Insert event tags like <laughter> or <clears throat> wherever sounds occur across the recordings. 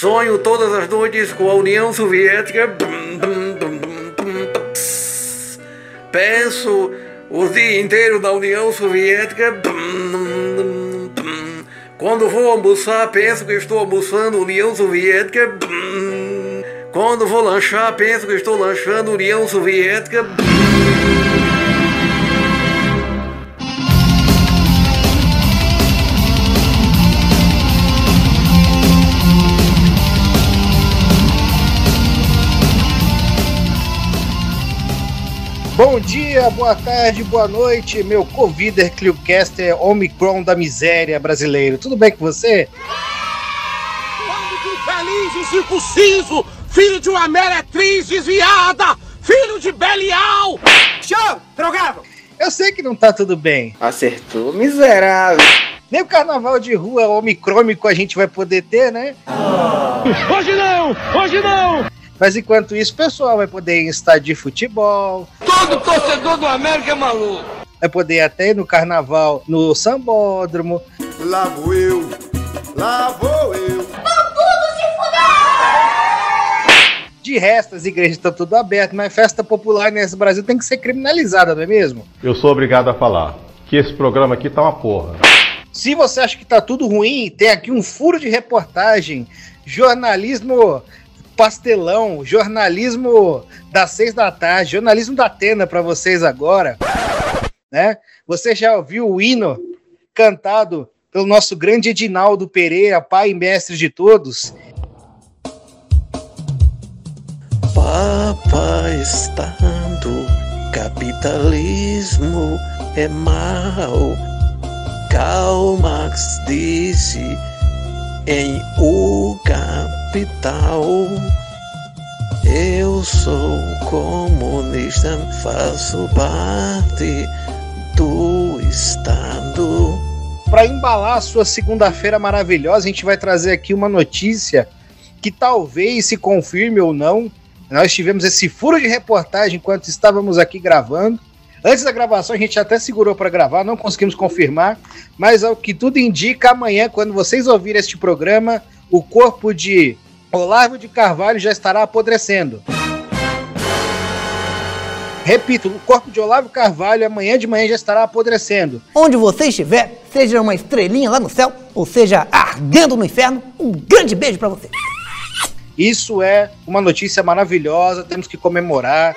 Sonho todas as noites com a União Soviética. Penso o dia inteiro na União Soviética. Quando vou almoçar, penso que estou almoçando União Soviética. Quando vou lanchar, penso que estou lanchando União Soviética. Bom dia, boa tarde, boa noite, meu Covider Cliocaster Omicron da miséria brasileiro. Tudo bem com você? E circunciso, filho de uma meretriz desviada, filho de Belial! Show! Drogado! Eu sei que não tá tudo bem. Acertou, miserável. Nem o carnaval de rua omicrômico a gente vai poder ter, né? Hoje não! Hoje não! Mas enquanto isso, o pessoal vai poder ir em estádio de futebol, Todo torcedor do América é maluco! vai poder até ir no carnaval no sambódromo. Lá vou eu, lá vou eu. De resto, as igrejas estão tudo abertas, mas festa popular nesse Brasil tem que ser criminalizada, não é mesmo? Eu sou obrigado a falar que esse programa aqui tá uma porra. Se você acha que tá tudo ruim, tem aqui um furo de reportagem, jornalismo pastelão, jornalismo das seis da tarde, jornalismo da Atena para vocês agora, né? Você já ouviu o hino cantado pelo nosso grande Edinaldo Pereira, pai e mestre de todos? Papa Estado, capitalismo é mal. Karl Marx disse em O Capital. Eu sou comunista, faço parte do Estado. Para embalar a sua segunda-feira maravilhosa, a gente vai trazer aqui uma notícia que talvez se confirme ou não. Nós tivemos esse furo de reportagem enquanto estávamos aqui gravando. Antes da gravação, a gente até segurou para gravar, não conseguimos confirmar, mas ao que tudo indica, amanhã, quando vocês ouvirem este programa, o corpo de Olavo de Carvalho já estará apodrecendo. Repito, o corpo de Olavo Carvalho amanhã de manhã já estará apodrecendo. Onde você estiver, seja uma estrelinha lá no céu, ou seja, ardendo no inferno, um grande beijo pra você. Isso é uma notícia maravilhosa, temos que comemorar.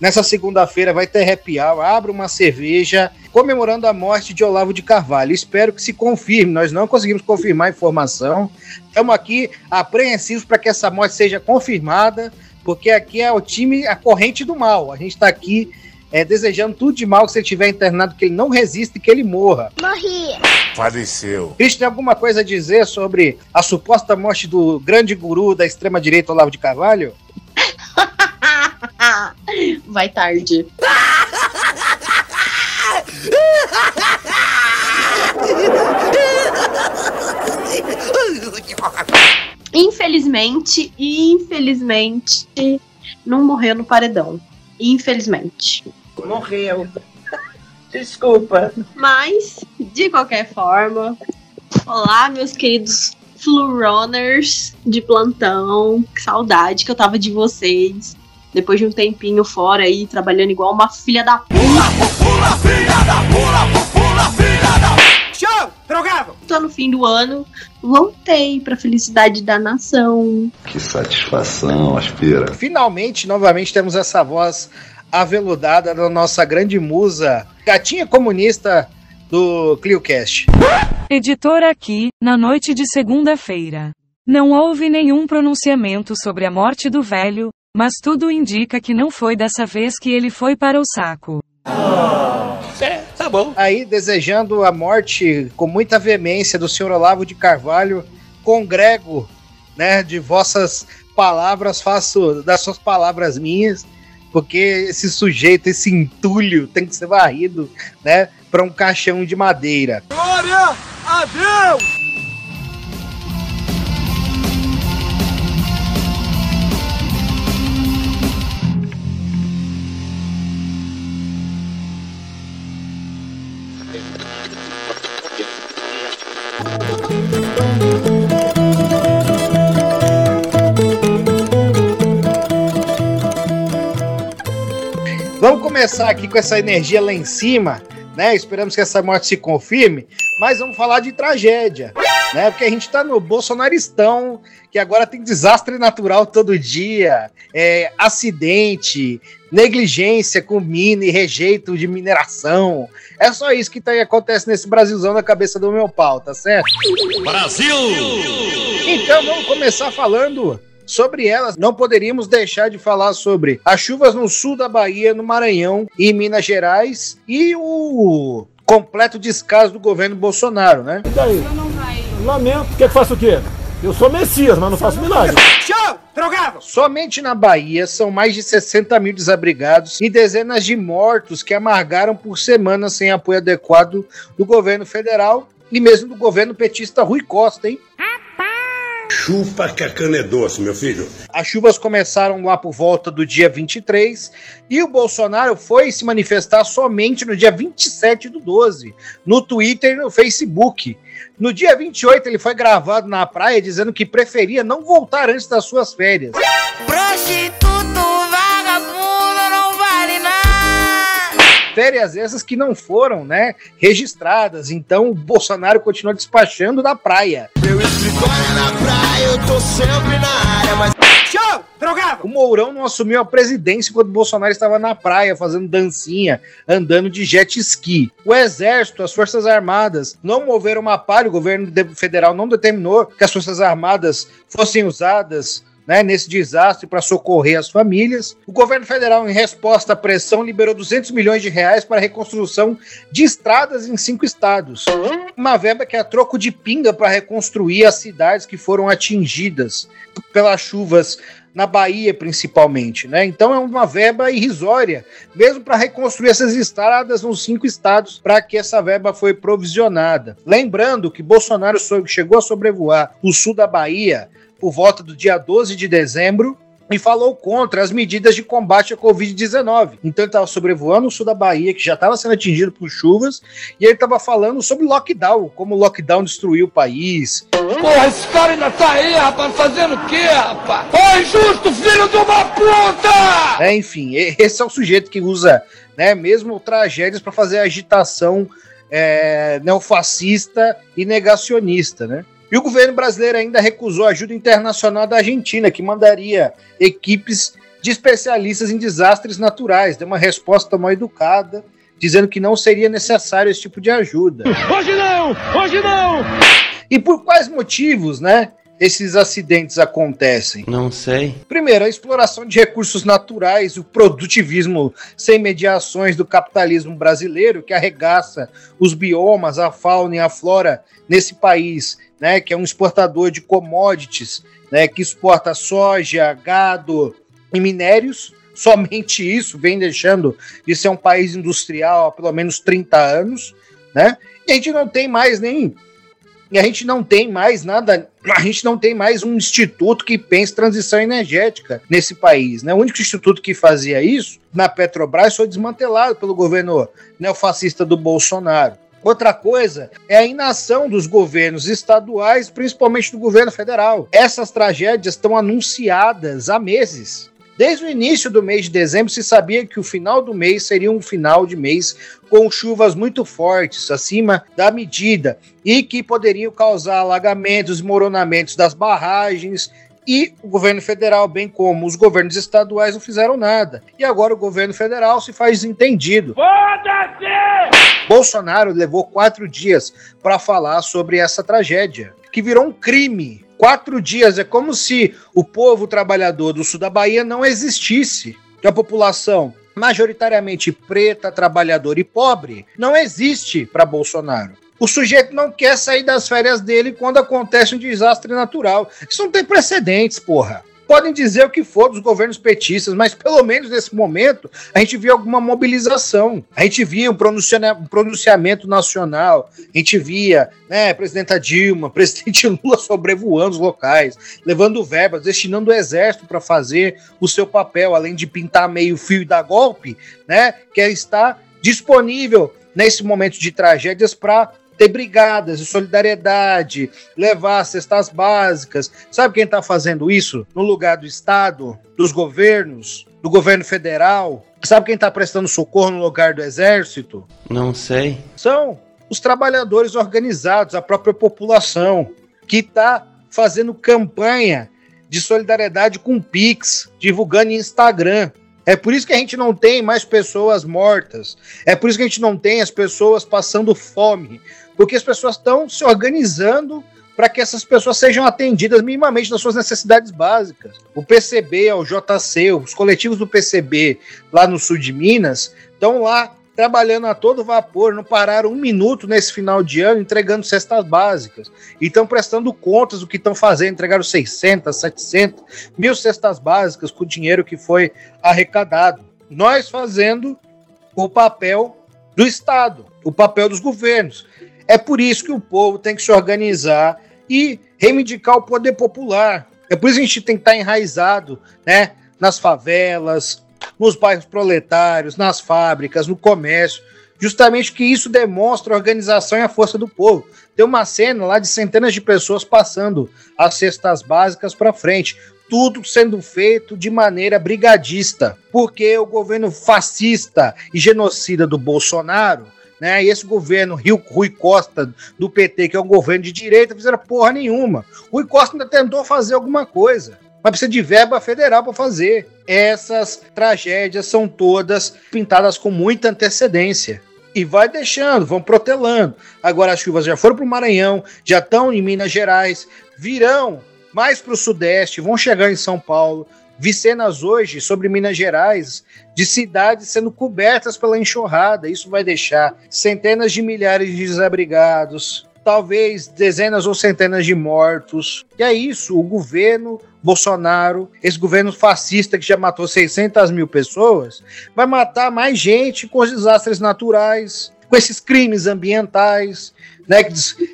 Nessa segunda-feira vai ter happy hour, abra uma cerveja comemorando a morte de Olavo de Carvalho. Espero que se confirme, nós não conseguimos confirmar a informação. Estamos aqui apreensivos para que essa morte seja confirmada, porque aqui é o time, a corrente do mal. A gente está aqui é, desejando tudo de mal que se ele estiver internado, que ele não resista e que ele morra. Faleceu. Cristo tem alguma coisa a dizer sobre a suposta morte do grande guru da extrema-direita Olavo de Carvalho? <laughs> Vai tarde. Infelizmente, infelizmente, não morreu no paredão. Infelizmente. Morreu. Desculpa. Mas, de qualquer forma, olá, meus queridos Flurunners de plantão. Que saudade que eu tava de vocês. Depois de um tempinho fora aí, trabalhando igual uma filha da puta. Show! Drogado! Tô no fim do ano, voltei pra felicidade da nação. Que satisfação, aspira. Finalmente, novamente, temos essa voz aveludada da nossa grande musa, gatinha comunista do ClioCast. Editor aqui, na noite de segunda-feira. Não houve nenhum pronunciamento sobre a morte do velho, mas tudo indica que não foi dessa vez que ele foi para o saco. É, tá bom. Aí, desejando a morte com muita veemência do senhor Olavo de Carvalho, congrego, né, de vossas palavras, faço das suas palavras minhas, porque esse sujeito, esse entulho, tem que ser varrido, né, para um caixão de madeira. Glória a Deus! Começar aqui com essa energia lá em cima, né? Esperamos que essa morte se confirme, mas vamos falar de tragédia, né? Porque a gente tá no bolsonaristão, que agora tem desastre natural todo dia, é, acidente, negligência com mina e rejeito de mineração. É só isso que tá, acontece nesse Brasilzão na cabeça do meu pau, tá certo? Brasil! Então vamos começar falando sobre elas. Não poderíamos deixar de falar sobre as chuvas no sul da Bahia, no Maranhão e em Minas Gerais e o completo descaso do governo Bolsonaro, né? E daí? Lamento. Quer que faça o quê? Eu sou Messias, mas não faço milagre. Show! Drogado! Somente na Bahia são mais de 60 mil desabrigados e dezenas de mortos que amargaram por semanas sem apoio adequado do governo federal e mesmo do governo petista Rui Costa, hein? Chupa que a cana é doce, meu filho. As chuvas começaram lá por volta do dia 23 e o Bolsonaro foi se manifestar somente no dia 27 do 12, no Twitter e no Facebook. No dia 28, ele foi gravado na praia dizendo que preferia não voltar antes das suas férias. Férias essas que não foram, né, registradas. Então o Bolsonaro continua despachando da praia. Meu escritório é na praia, eu tô sempre na área, mas. Show! Drogado! O Mourão não assumiu a presidência quando o Bolsonaro estava na praia fazendo dancinha, andando de jet ski. O Exército, as Forças Armadas não moveram uma palha, o governo de- federal não determinou que as Forças Armadas fossem usadas né, nesse desastre para socorrer as famílias. O governo federal, em resposta à pressão, liberou 200 milhões de reais para a reconstrução de estradas em cinco estados. Uma verba que é a troco de pinga para reconstruir as cidades que foram atingidas pelas chuvas na Bahia, principalmente, né? Então é uma verba irrisória, mesmo para reconstruir essas estradas nos cinco estados, para que essa verba foi provisionada. Lembrando que Bolsonaro so- chegou a sobrevoar o sul da Bahia por volta do dia 12 de dezembro e falou contra as medidas de combate à Covid-19. Então ele estava sobrevoando o sul da Bahia, que já estava sendo atingido por chuvas, e ele estava falando sobre lockdown, como o lockdown destruiu o país, Porra, esse cara ainda tá aí, rapaz, fazendo o quê, rapaz? Ô, injusto, filho de uma puta! né? Enfim, esse é o sujeito que usa, né, mesmo tragédias para fazer agitação é, neofascista e negacionista, né? E o governo brasileiro ainda recusou a ajuda internacional da Argentina, que mandaria equipes de especialistas em desastres naturais. Deu uma resposta mal educada, dizendo que não seria necessário esse tipo de ajuda. Hoje não! Hoje não! E por quais motivos, né? Esses acidentes acontecem? Não sei. Primeiro, a exploração de recursos naturais, o produtivismo sem mediações do capitalismo brasileiro, que arregaça os biomas, a fauna e a flora nesse país, né, que é um exportador de commodities, né, que exporta soja, gado e minérios. <laughs> Somente isso vem deixando de ser um país industrial há pelo menos 30 anos, né? E a gente não tem mais nem e a gente não tem mais nada, a gente não tem mais um instituto que pense transição energética nesse país, né? O único instituto que fazia isso na Petrobras foi desmantelado pelo governo neofascista do Bolsonaro. Outra coisa é a inação dos governos estaduais, principalmente do governo federal. Essas tragédias estão anunciadas há meses. Desde o início do mês de dezembro se sabia que o final do mês seria um final de mês com chuvas muito fortes, acima da medida, e que poderiam causar alagamentos, desmoronamentos das barragens. E o governo federal, bem como os governos estaduais, não fizeram nada. E agora o governo federal se faz desentendido. Foda-se! Bolsonaro levou quatro dias para falar sobre essa tragédia, que virou um crime. Quatro dias é como se o povo trabalhador do sul da Bahia não existisse. Que a população majoritariamente preta, trabalhadora e pobre não existe para Bolsonaro. O sujeito não quer sair das férias dele quando acontece um desastre natural. Isso não tem precedentes, porra. Podem dizer o que for dos governos petistas, mas pelo menos nesse momento a gente via alguma mobilização. A gente via um pronunciamento, nacional. A gente via, né, presidenta Dilma, <laughs> presidente Lula sobrevoando os locais, levando verbas, destinando o exército para fazer o seu papel, além de pintar meio fio e dar golpe, né, que é estar disponível nesse momento de tragédias para ter brigadas de solidariedade, levar cestas básicas. Sabe quem está fazendo isso no lugar do Estado, dos governos? do governo federal. Sabe quem está prestando socorro no lugar do exército? Não sei. São os trabalhadores organizados, a própria população, que está fazendo campanha de solidariedade com o Pix, divulgando em Instagram. É por isso que a gente não tem mais pessoas mortas. É por isso que a gente não tem as pessoas passando fome. Porque as pessoas estão se organizando para que essas pessoas sejam atendidas minimamente nas suas necessidades básicas. O PCB, o JC, os coletivos do PCB lá no sul de Minas estão lá trabalhando a todo vapor, não pararam um minuto nesse final de ano entregando cestas básicas. E estão prestando contas do que estão fazendo, entregaram 600, 700, mil cestas básicas com o dinheiro que foi arrecadado. Nós fazendo o papel do Estado, o papel dos governos. É por isso que o povo tem que se organizar e reivindicar o poder popular. É por isso que a gente tem que estar enraizado né, nas favelas, nos bairros proletários, nas fábricas, no comércio, justamente que isso demonstra a organização e a força do povo. Tem uma cena lá de centenas de pessoas passando as cestas básicas para frente, tudo sendo feito de maneira brigadista, porque o governo fascista e genocida do Bolsonaro né? E esse governo Rio, Rui Costa do PT, que é um governo de direita, fizeram porra nenhuma. Rui Costa ainda tentou fazer alguma coisa mas precisa de verba federal para fazer. Essas tragédias são todas pintadas com muita antecedência. E vai deixando, vão protelando. Agora as chuvas já foram para o Maranhão, já estão em Minas Gerais, virão mais para o Sudeste, vão chegar em São Paulo. Vi cenas hoje sobre Minas Gerais de cidades sendo cobertas pela enxurrada. Isso vai deixar centenas de milhares de desabrigados, talvez dezenas ou centenas de mortos. E é isso, o governo Bolsonaro, esse governo fascista que já matou 600 mil pessoas, vai matar mais gente com os desastres naturais, com esses crimes ambientais. Né?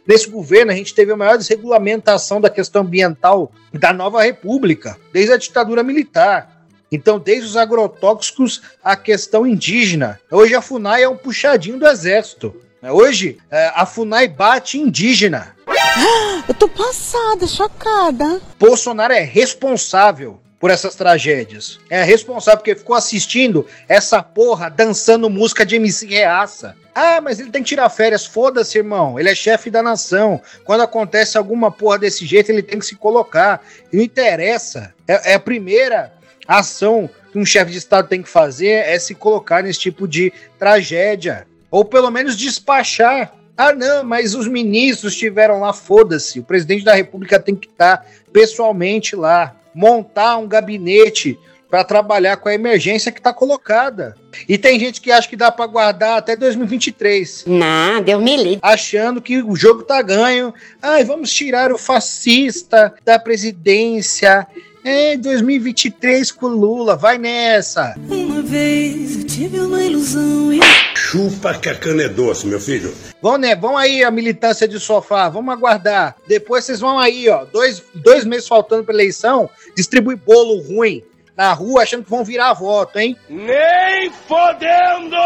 Nesse governo, a gente teve a maior desregulamentação da questão ambiental da nova república, desde a ditadura militar. Então, desde os agrotóxicos à questão indígena. Hoje a FUNAI é um puxadinho do exército. Hoje, é, a FUNAI bate indígena. <gasps> Eu tô passada, chocada. Bolsonaro é responsável por essas tragédias. É responsável porque ficou assistindo essa porra dançando música de MC Reaça. Ah, mas ele tem que tirar férias. Foda-se, irmão. Ele é chefe da nação. Quando acontece alguma porra desse jeito, ele tem que se colocar. Não interessa. É, é a primeira ação que um chefe de Estado tem que fazer é se colocar nesse tipo de tragédia. Ou pelo menos despachar. Ah, não, mas os ministros estiveram lá, foda-se. O presidente da República tem que estar pessoalmente lá, montar um gabinete para trabalhar com a emergência que está colocada. E tem gente que acha que dá para guardar até 2023. Não, deu me livre. Achando que o jogo tá ganho. Ai, vamos tirar o fascista da presidência. É, 2023 com Lula, vai nessa. Uma vez eu tive uma ilusão e... Chupa que a cana é doce, meu filho. Vão, né? Vão aí a militância de sofá, vamos aguardar. Depois vocês vão aí, ó, dois, dois meses faltando pra eleição, distribui bolo ruim na rua achando que vão virar voto, hein? Nem fodendo!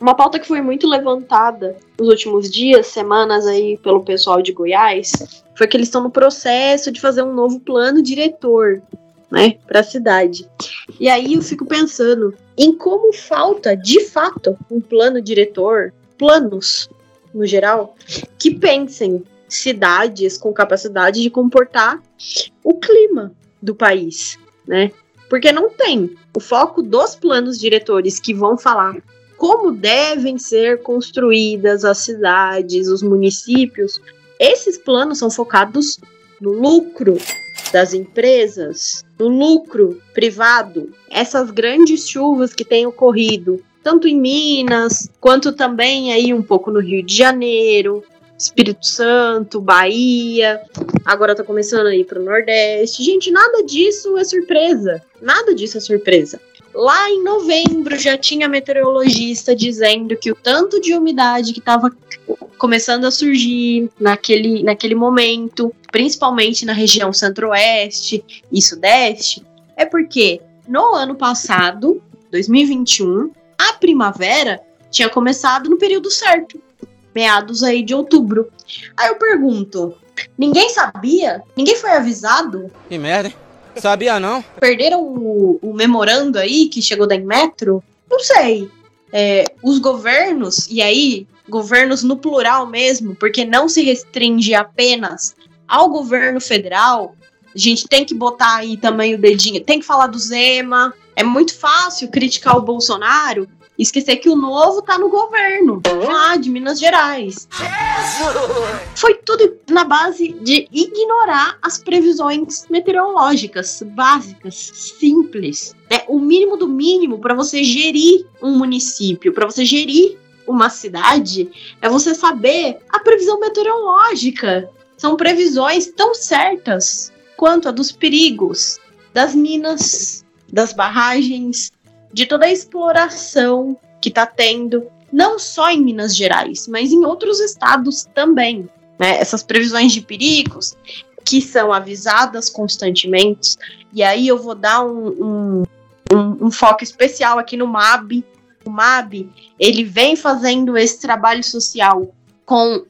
Uma pauta que foi muito levantada nos últimos dias, semanas aí pelo pessoal de Goiás, foi que eles estão no processo de fazer um novo plano diretor, né, para a cidade. E aí eu fico pensando em como falta, de fato, um plano diretor, planos no geral, que pensem cidades com capacidade de comportar o clima do país, né? Porque não tem o foco dos planos diretores que vão falar como devem ser construídas as cidades, os municípios. Esses planos são focados no lucro das empresas, no lucro privado. Essas grandes chuvas que têm ocorrido, tanto em Minas, quanto também aí um pouco no Rio de Janeiro, Espírito Santo, Bahia, agora tá começando aí para o Nordeste. Gente, nada disso é surpresa. Nada disso é surpresa. Lá em novembro já tinha meteorologista dizendo que o tanto de umidade que estava começando a surgir naquele, naquele momento, principalmente na região centro-oeste e sudeste, é porque no ano passado, 2021, a primavera tinha começado no período certo, meados aí de outubro. Aí eu pergunto, ninguém sabia? Ninguém foi avisado? Que merda, hein? Sabia não? Perderam o, o memorando aí que chegou da Inmetro? Não sei. É, os governos, e aí, governos no plural mesmo, porque não se restringe apenas ao governo federal, a gente tem que botar aí também o dedinho, tem que falar do Zema. É muito fácil criticar o Bolsonaro esquecer que o novo tá no governo, lá de Minas Gerais. Foi tudo na base de ignorar as previsões meteorológicas básicas, simples. É o mínimo do mínimo para você gerir um município, para você gerir uma cidade, é você saber a previsão meteorológica. São previsões tão certas quanto a dos perigos das minas, das barragens, de toda a exploração que está tendo, não só em Minas Gerais, mas em outros estados também. Né? Essas previsões de perigos que são avisadas constantemente, e aí eu vou dar um, um, um, um foco especial aqui no MAB. O MAB ele vem fazendo esse trabalho social com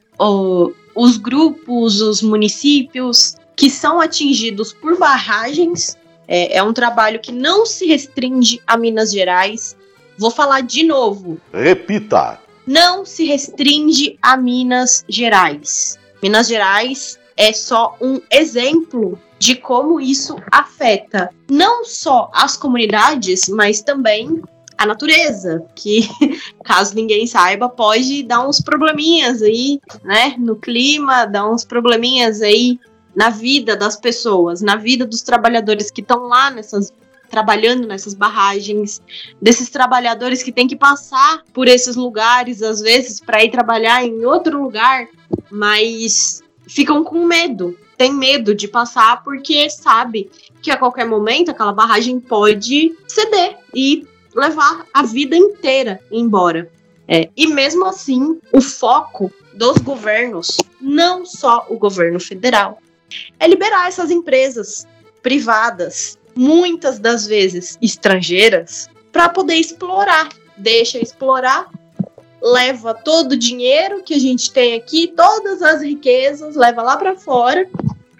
os grupos, os municípios que são atingidos por barragens é, é um trabalho que não se restringe a Minas Gerais. Vou falar de novo. Repita. Não se restringe a Minas Gerais. Minas Gerais é só um exemplo de como isso afeta não só as comunidades, mas também a natureza, que <laughs> caso ninguém saiba, pode dar uns probleminhas aí, né, no clima, dar uns probleminhas aí na vida das pessoas, na vida dos trabalhadores que estão lá nessas trabalhando nessas barragens, desses trabalhadores que têm que passar por esses lugares às vezes para ir trabalhar em outro lugar, mas ficam com medo, tem medo de passar porque sabe que a qualquer momento aquela barragem pode ceder e levar a vida inteira embora. É, e mesmo assim, o foco dos governos, não só o governo federal, é liberar essas empresas privadas, muitas das vezes estrangeiras, para poder explorar. Deixa explorar, leva todo o dinheiro que a gente tem aqui, todas as riquezas, leva lá para fora,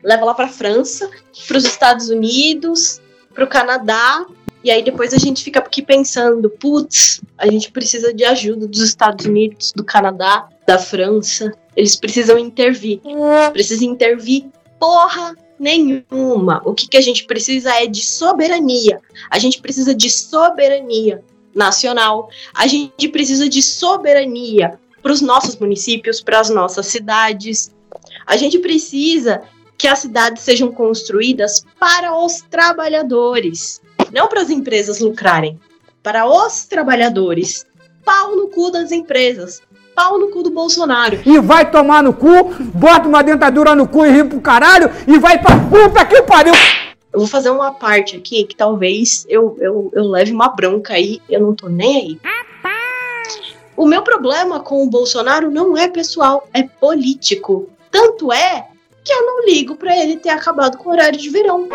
leva lá para França, para os Estados Unidos, para o Canadá. E aí depois a gente fica aqui pensando, putz, a gente precisa de ajuda dos Estados Unidos, do Canadá, da França. Eles precisam intervir. Precisam intervir porra nenhuma. O que, que a gente precisa é de soberania. A gente precisa de soberania nacional. A gente precisa de soberania para os nossos municípios, para as nossas cidades. A gente precisa que as cidades sejam construídas para os trabalhadores, não para as empresas lucrarem, para os trabalhadores. Pau no cu das empresas pau no cu do Bolsonaro. E vai tomar no cu, bota uma dentadura no cu e ri pro caralho e vai pra puta que pariu. Eu vou fazer uma parte aqui que talvez eu, eu, eu leve uma bronca aí, eu não tô nem aí. O meu problema com o Bolsonaro não é pessoal, é político. Tanto é que eu não ligo para ele ter acabado com o horário de verão.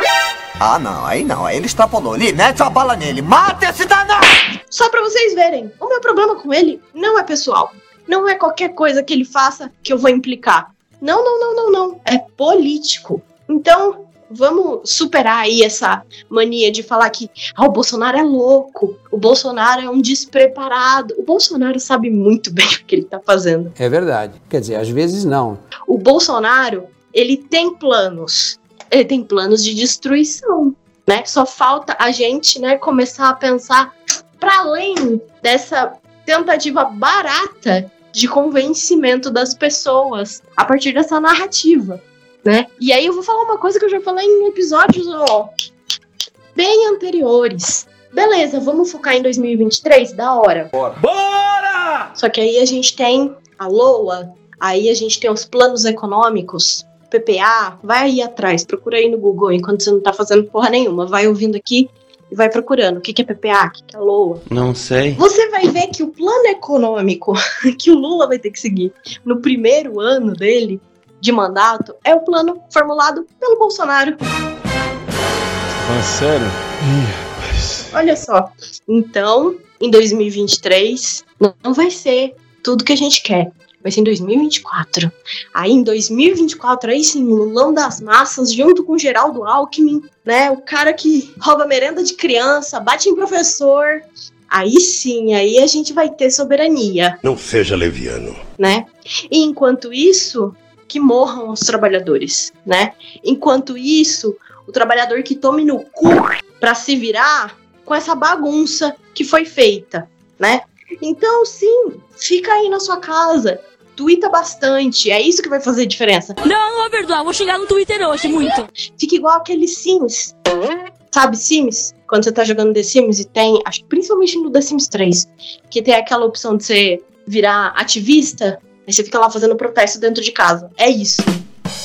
Ah, não, aí não, aí ele extrapolou ali, mete a bala nele, mata esse danado! Só pra vocês verem, o meu problema com ele não é pessoal. Não é qualquer coisa que ele faça que eu vou implicar. Não, não, não, não, não. É político. Então, vamos superar aí essa mania de falar que ah, o Bolsonaro é louco, o Bolsonaro é um despreparado. O Bolsonaro sabe muito <laughs> bem o que ele tá fazendo. É verdade. Quer dizer, às vezes não. O Bolsonaro, ele tem planos. Ele tem planos de destruição, né? Só falta a gente, né, começar a pensar para além dessa tentativa barata de convencimento das pessoas a partir dessa narrativa, né? E aí eu vou falar uma coisa que eu já falei em episódios ó, bem anteriores. Beleza, vamos focar em 2023? Da hora. Bora! Bora! Só que aí a gente tem a LOA, aí a gente tem os planos econômicos, PPA, vai aí atrás, procura aí no Google enquanto você não tá fazendo porra nenhuma, vai ouvindo aqui e vai procurando o que, que é PPA, o que, que é LOA. Não sei. Você vai ver que o plano econômico <laughs> que o Lula vai ter que seguir no primeiro ano dele de mandato é o plano formulado pelo Bolsonaro. Ah, sério? Ih, rapaz. Olha só. Então, em 2023, não vai ser tudo que a gente quer. Vai ser em 2024. Aí em 2024, aí sim, Lulão das Massas, junto com Geraldo Alckmin, né? O cara que rouba merenda de criança, bate em professor. Aí sim, aí a gente vai ter soberania, Não seja leviano. né? E enquanto isso, que morram os trabalhadores, né? Enquanto isso, o trabalhador que tome no cu pra se virar com essa bagunça que foi feita, né? Então, sim, fica aí na sua casa, tuita bastante, é isso que vai fazer diferença. Não, vou perdoar, vou chegar no Twitter hoje, muito. Fica igual aquele Sims. Sabe Sims? Quando você tá jogando The Sims e tem, acho que principalmente no The Sims 3, que tem aquela opção de você virar ativista, aí você fica lá fazendo protesto dentro de casa. É isso.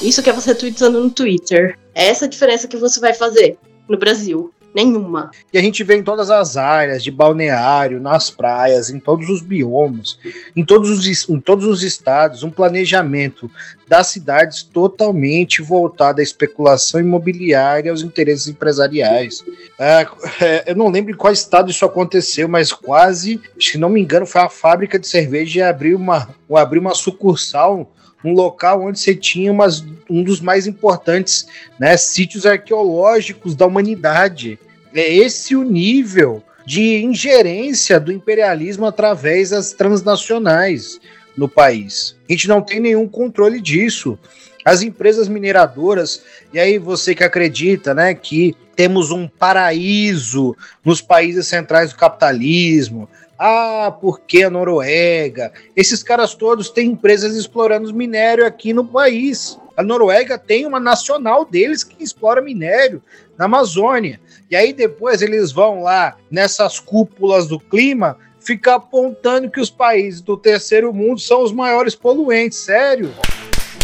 Isso que é você tweetando no Twitter. É essa a diferença que você vai fazer no Brasil. Nenhuma. E a gente vê em todas as áreas, de balneário, nas praias, em todos os biomas, em todos os, em todos os estados, um planejamento das cidades totalmente voltado à especulação imobiliária e aos interesses empresariais. É, é, eu não lembro em qual estado isso aconteceu, mas quase, se não me engano, foi a fábrica de cerveja abriu uma, abriu uma sucursal um local onde você tinha umas, um dos mais importantes né, sítios arqueológicos da humanidade. É esse o nível de ingerência do imperialismo através das transnacionais no país. A gente não tem nenhum controle disso. As empresas mineradoras, e aí você que acredita, né, que temos um paraíso nos países centrais do capitalismo, ah, porque a Noruega? Esses caras todos têm empresas explorando minério aqui no país. A Noruega tem uma nacional deles que explora minério na Amazônia. E aí depois eles vão lá nessas cúpulas do clima ficar apontando que os países do terceiro mundo são os maiores poluentes. Sério?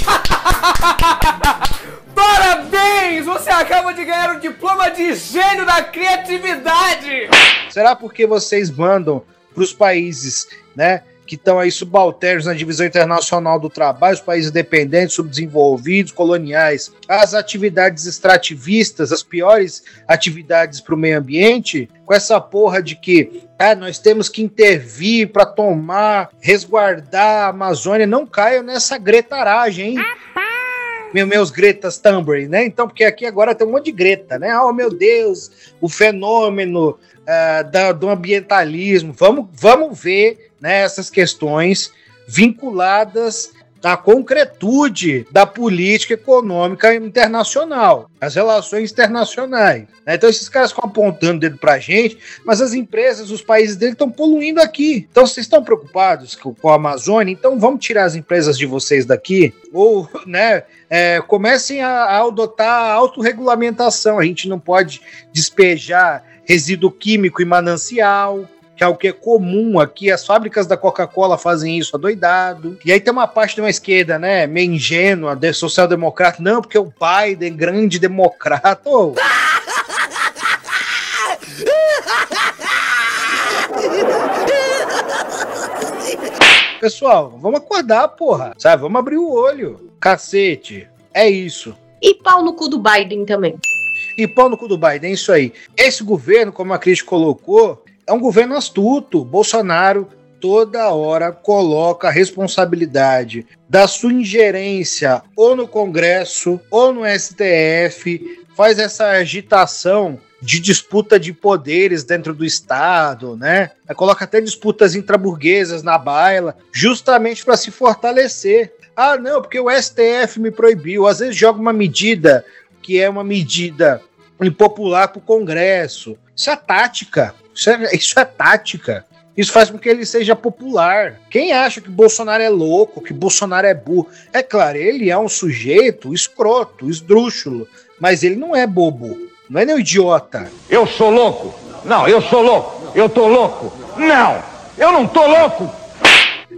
<laughs> Parabéns! Você acaba de ganhar o diploma de gênio da criatividade! Será porque vocês mandam para os países, né, que estão aí subalternos na divisão internacional do trabalho, os países dependentes, subdesenvolvidos, coloniais, as atividades extrativistas, as piores atividades para o meio ambiente, com essa porra de que ah, nós temos que intervir para tomar, resguardar a Amazônia, não caiam nessa gretaragem, hein? Meu, meus Gretas Thunberg, né? Então, porque aqui agora tem um monte de Greta, né? Oh, meu Deus, o fenômeno ah, da- do ambientalismo. Vamos, vamos ver né, essas questões vinculadas à concretude da política econômica internacional, as relações internacionais. né? Então, esses caras ficam apontando o dedo pra gente, mas as empresas, os países dele estão poluindo aqui. Então, vocês estão preocupados com, com a Amazônia? Então, vamos tirar as empresas de vocês daqui? Ou, né, é, comecem a, a adotar a autorregulamentação. A gente não pode despejar resíduo químico em manancial, que é o que é comum aqui. As fábricas da Coca-Cola fazem isso adoidado. E aí tem uma parte de uma esquerda, né, meio ingênua, de social-democrata. Não, porque o Biden, grande democrata. Ô, Pessoal, vamos acordar, porra. Sabe, vamos abrir o olho. Cacete. É isso. E pau no cu do Biden também. E pau no cu do Biden, é isso aí. Esse governo, como a Cris colocou, é um governo astuto. Bolsonaro toda hora coloca a responsabilidade da sua ingerência ou no Congresso ou no STF, faz essa agitação de disputa de poderes dentro do Estado, né? Coloca até disputas intraburguesas na baila, justamente para se fortalecer. Ah, não, porque o STF me proibiu. Às vezes joga uma medida que é uma medida impopular para o Congresso. Isso é tática. Isso é, isso é tática. Isso faz com que ele seja popular. Quem acha que Bolsonaro é louco, que Bolsonaro é burro? É claro, ele é um sujeito escroto, esdrúxulo, mas ele não é bobo, não é nem um idiota. Eu sou louco? Não, eu sou louco. Eu tô louco? Não, eu não tô louco.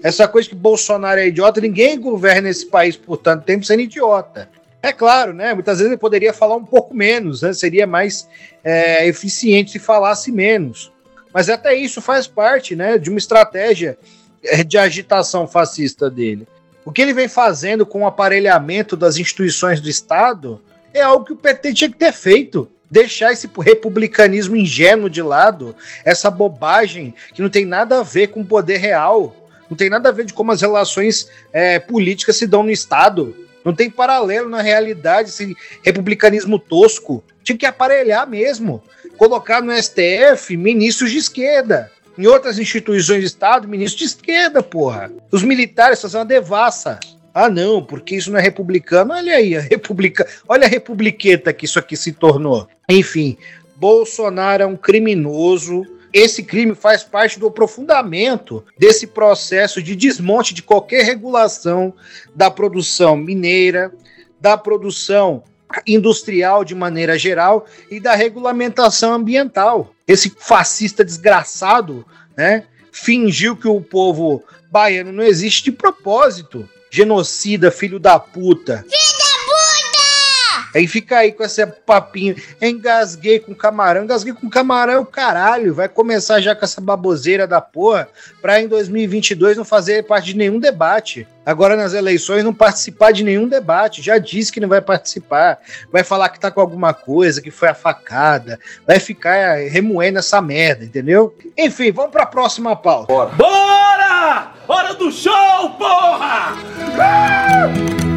Essa coisa que Bolsonaro é idiota, ninguém governa esse país por tanto tempo sendo idiota. É claro, né? Muitas vezes ele poderia falar um pouco menos, né? Seria mais é, eficiente se falasse menos. Mas até isso faz parte, né, de uma estratégia é, de agitação fascista dele. O que ele vem fazendo com o aparelhamento das instituições do Estado é algo que o PT tinha que ter feito. Deixar esse republicanismo ingênuo de lado, essa bobagem que não tem nada a ver com o poder real. Não tem nada a ver de como as relações é, políticas se dão no Estado. Não tem paralelo na realidade esse republicanismo tosco. Tinha que aparelhar mesmo. Colocar no STF ministros de esquerda. Em outras instituições de Estado, ministros de esquerda, porra. Os militares fazem uma devassa. Ah, não, porque isso não é republicano. Olha aí, a republica... olha a republiqueta que isso aqui se tornou. Enfim, Bolsonaro é um criminoso. Esse crime faz parte do aprofundamento desse processo de desmonte de qualquer regulação da produção mineira, da produção industrial de maneira geral e da regulamentação ambiental. Esse fascista desgraçado, né, fingiu que o povo baiano não existe de propósito. Genocida, filho da puta. Aí fica aí com esse papinho. Engasguei com camarão. Engasguei com camarão, caralho. Vai começar já com essa baboseira da porra pra em 2022 não fazer parte de nenhum debate. Agora nas eleições não participar de nenhum debate. Já disse que não vai participar. Vai falar que tá com alguma coisa, que foi a facada. Vai ficar remoendo essa merda, entendeu? Enfim, vamos pra próxima pauta. Bora! Bora! Hora do show, porra! Ah!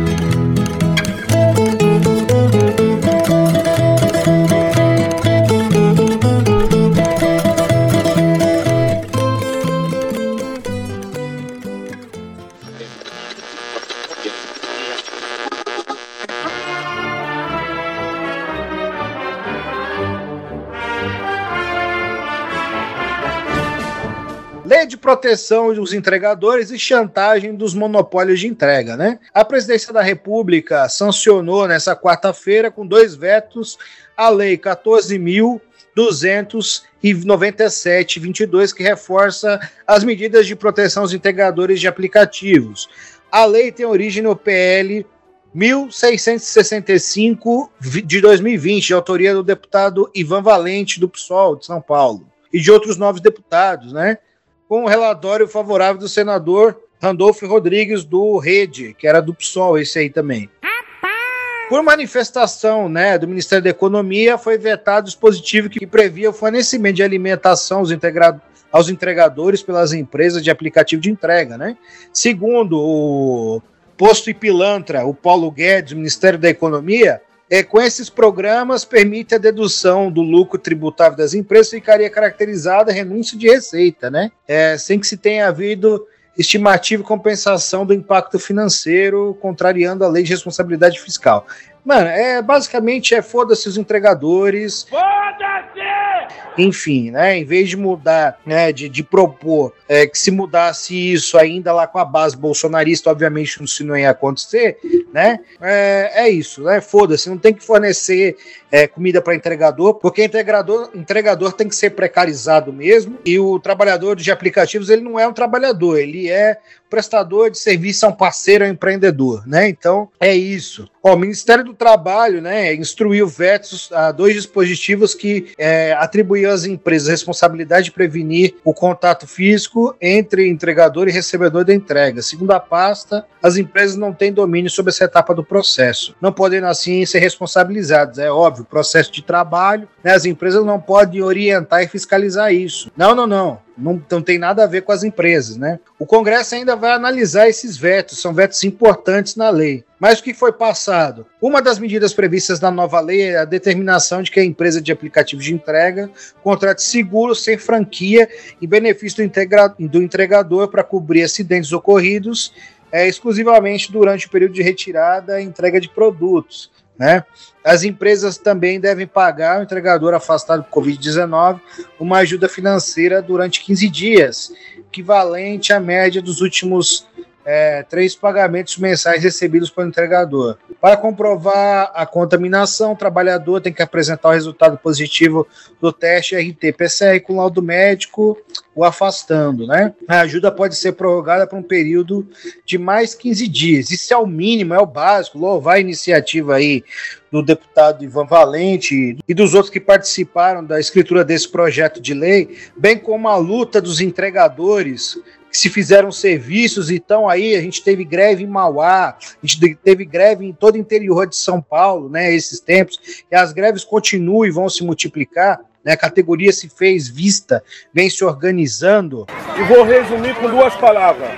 Lei de proteção dos entregadores e chantagem dos monopólios de entrega, né? A presidência da República sancionou nessa quarta-feira, com dois vetos, a Lei 14.297-22, que reforça as medidas de proteção aos integradores de aplicativos. A lei tem origem no PL 1665 de 2020, de autoria do deputado Ivan Valente, do PSOL de São Paulo, e de outros novos deputados, né? Com o relatório favorável do senador Randolfo Rodrigues, do Rede, que era do PSOL, esse aí também. Por manifestação né, do Ministério da Economia, foi vetado o dispositivo que previa o fornecimento de alimentação aos, aos entregadores pelas empresas de aplicativo de entrega. Né? Segundo o posto e pilantra, o Paulo Guedes, Ministério da Economia, é, com esses programas permite a dedução do lucro tributável das empresas, ficaria caracterizada renúncia de receita, né? É, sem que se tenha havido estimativa e compensação do impacto financeiro, contrariando a lei de responsabilidade fiscal. Mano, é basicamente é foda-se os entregadores. Foda-se! Enfim, né? Em vez de mudar, né? De, de propor é, que se mudasse isso ainda lá com a base bolsonarista, obviamente isso não ia acontecer, né? É, é isso, né? Foda-se, não tem que fornecer é, comida para entregador, porque entregador, entregador tem que ser precarizado mesmo, e o trabalhador de aplicativos ele não é um trabalhador, ele é prestador de serviço, é um parceiro, é um empreendedor, né? Então é isso. Ó, o Ministério do Trabalho, né, instruiu vetos a dois dispositivos que é, atribuíam às empresas a responsabilidade de prevenir o contato físico entre entregador e recebedor da entrega. Segundo a pasta, as empresas não têm domínio sobre essa etapa do processo, não podendo assim ser responsabilizadas. É óbvio, processo de trabalho, né, as empresas não podem orientar e fiscalizar isso. Não, não, não não, não tem nada a ver com as empresas, né? O Congresso ainda vai analisar esses vetos, são vetos importantes na lei. Mas o que foi passado? Uma das medidas previstas na nova lei é a determinação de que a empresa de aplicativo de entrega contrate seguro sem franquia em benefício do, do entregador para cobrir acidentes ocorridos é, exclusivamente durante o período de retirada e entrega de produtos. Né? As empresas também devem pagar ao entregador afastado por Covid-19 uma ajuda financeira durante 15 dias, equivalente à média dos últimos é, três pagamentos mensais recebidos pelo entregador. Para comprovar a contaminação, o trabalhador tem que apresentar o resultado positivo do teste RT-PCR com laudo médico o afastando, né? A ajuda pode ser prorrogada por um período de mais 15 dias. Isso é o mínimo, é o básico. Louvar a iniciativa aí do deputado Ivan Valente e dos outros que participaram da escritura desse projeto de lei, bem como a luta dos entregadores que se fizeram serviços, então aí a gente teve greve em Mauá, a gente teve greve em todo o interior de São Paulo, né, esses tempos, e as greves continuam e vão se multiplicar, né? A categoria se fez vista, vem se organizando. E vou resumir com duas palavras.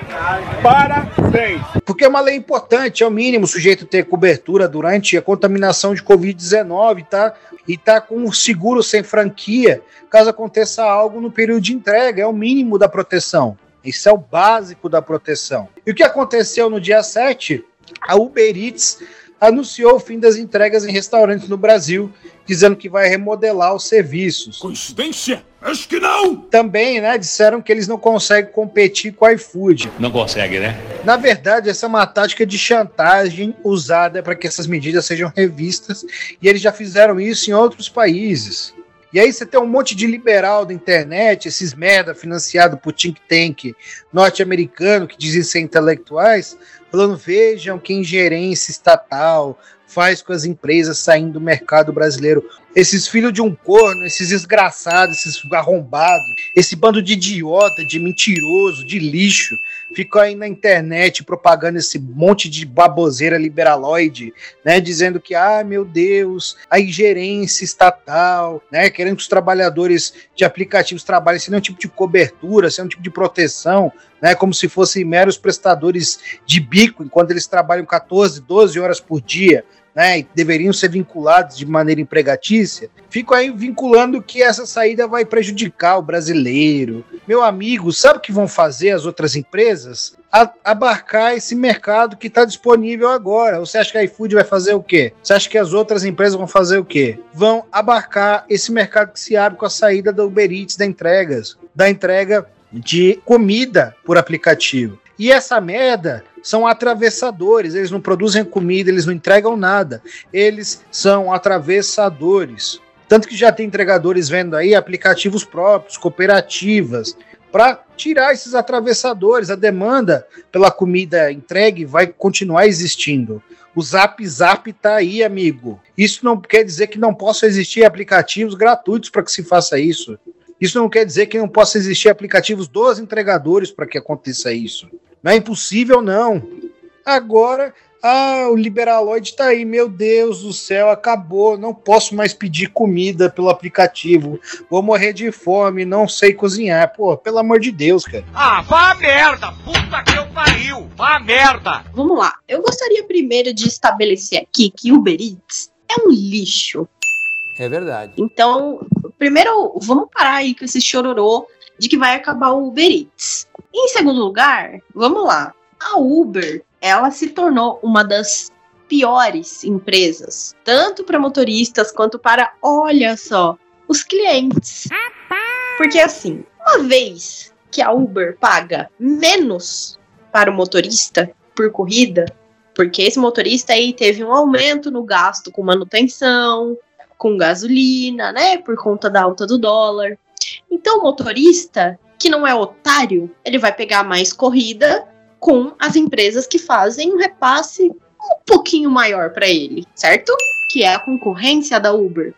Parabéns! Porque é uma lei importante, é o mínimo o sujeito ter cobertura durante a contaminação de Covid-19 tá? e tá com um seguro sem franquia, caso aconteça algo no período de entrega, é o mínimo da proteção. Isso é o básico da proteção. E o que aconteceu no dia 7? A Uber Eats anunciou o fim das entregas em restaurantes no Brasil, dizendo que vai remodelar os serviços. Coincidência? Acho que não! Também, né, disseram que eles não conseguem competir com o iFood. Não consegue, né? Na verdade, essa é uma tática de chantagem usada para que essas medidas sejam revistas, e eles já fizeram isso em outros países. E aí você tem um monte de liberal da internet, esses merda financiado por think tank norte-americano que dizem ser intelectuais, falando: vejam que ingerência estatal faz com as empresas saindo do mercado brasileiro. Esses filhos de um corno, esses desgraçados, esses arrombados, esse bando de idiota, de mentiroso, de lixo, ficam aí na internet propagando esse monte de baboseira liberaloide, né, dizendo que, ah, meu Deus, a ingerência estatal, né, querendo que os trabalhadores de aplicativos trabalhem sem nenhum tipo de cobertura, sem nenhum tipo de proteção, né, como se fossem meros prestadores de bico, enquanto eles trabalham 14, 12 horas por dia, né, e deveriam ser vinculados de maneira empregatícia, fico aí vinculando que essa saída vai prejudicar o brasileiro. Meu amigo, sabe o que vão fazer as outras empresas? A, abarcar esse mercado que está disponível agora. Você acha que a iFood vai fazer o quê? Você acha que as outras empresas vão fazer o quê? Vão abarcar esse mercado que se abre com a saída da Uber Eats, da entregas, da entrega de comida por aplicativo. E essa merda são atravessadores, eles não produzem comida, eles não entregam nada. Eles são atravessadores. Tanto que já tem entregadores vendo aí aplicativos próprios, cooperativas, para tirar esses atravessadores. A demanda pela comida entregue vai continuar existindo. O Zap Zap tá aí, amigo. Isso não quer dizer que não possam existir aplicativos gratuitos para que se faça isso. Isso não quer dizer que não possa existir aplicativos dos entregadores para que aconteça isso. Não é impossível, não. Agora, ah, o Liberaloid está aí, meu Deus do céu, acabou, não posso mais pedir comida pelo aplicativo, vou morrer de fome, não sei cozinhar. Pô, pelo amor de Deus, cara. Ah, vá a merda! Puta que eu pariu! Vá a merda! Vamos lá. Eu gostaria primeiro de estabelecer aqui que o Uber Eats é um lixo. É verdade. Então, primeiro, vamos parar aí com esse chororô de que vai acabar o Uber Eats. Em segundo lugar, vamos lá. A Uber, ela se tornou uma das piores empresas, tanto para motoristas quanto para, olha só, os clientes. Porque assim, uma vez que a Uber paga menos para o motorista por corrida, porque esse motorista aí teve um aumento no gasto com manutenção, com gasolina, né, por conta da alta do dólar. Então, o motorista que não é otário, ele vai pegar mais corrida com as empresas que fazem um repasse um pouquinho maior para ele, certo? Que é a concorrência da Uber.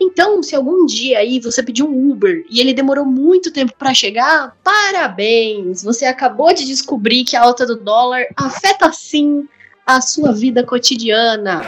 Então, se algum dia aí você pediu um Uber e ele demorou muito tempo para chegar, parabéns! Você acabou de descobrir que a alta do dólar afeta sim a sua vida cotidiana.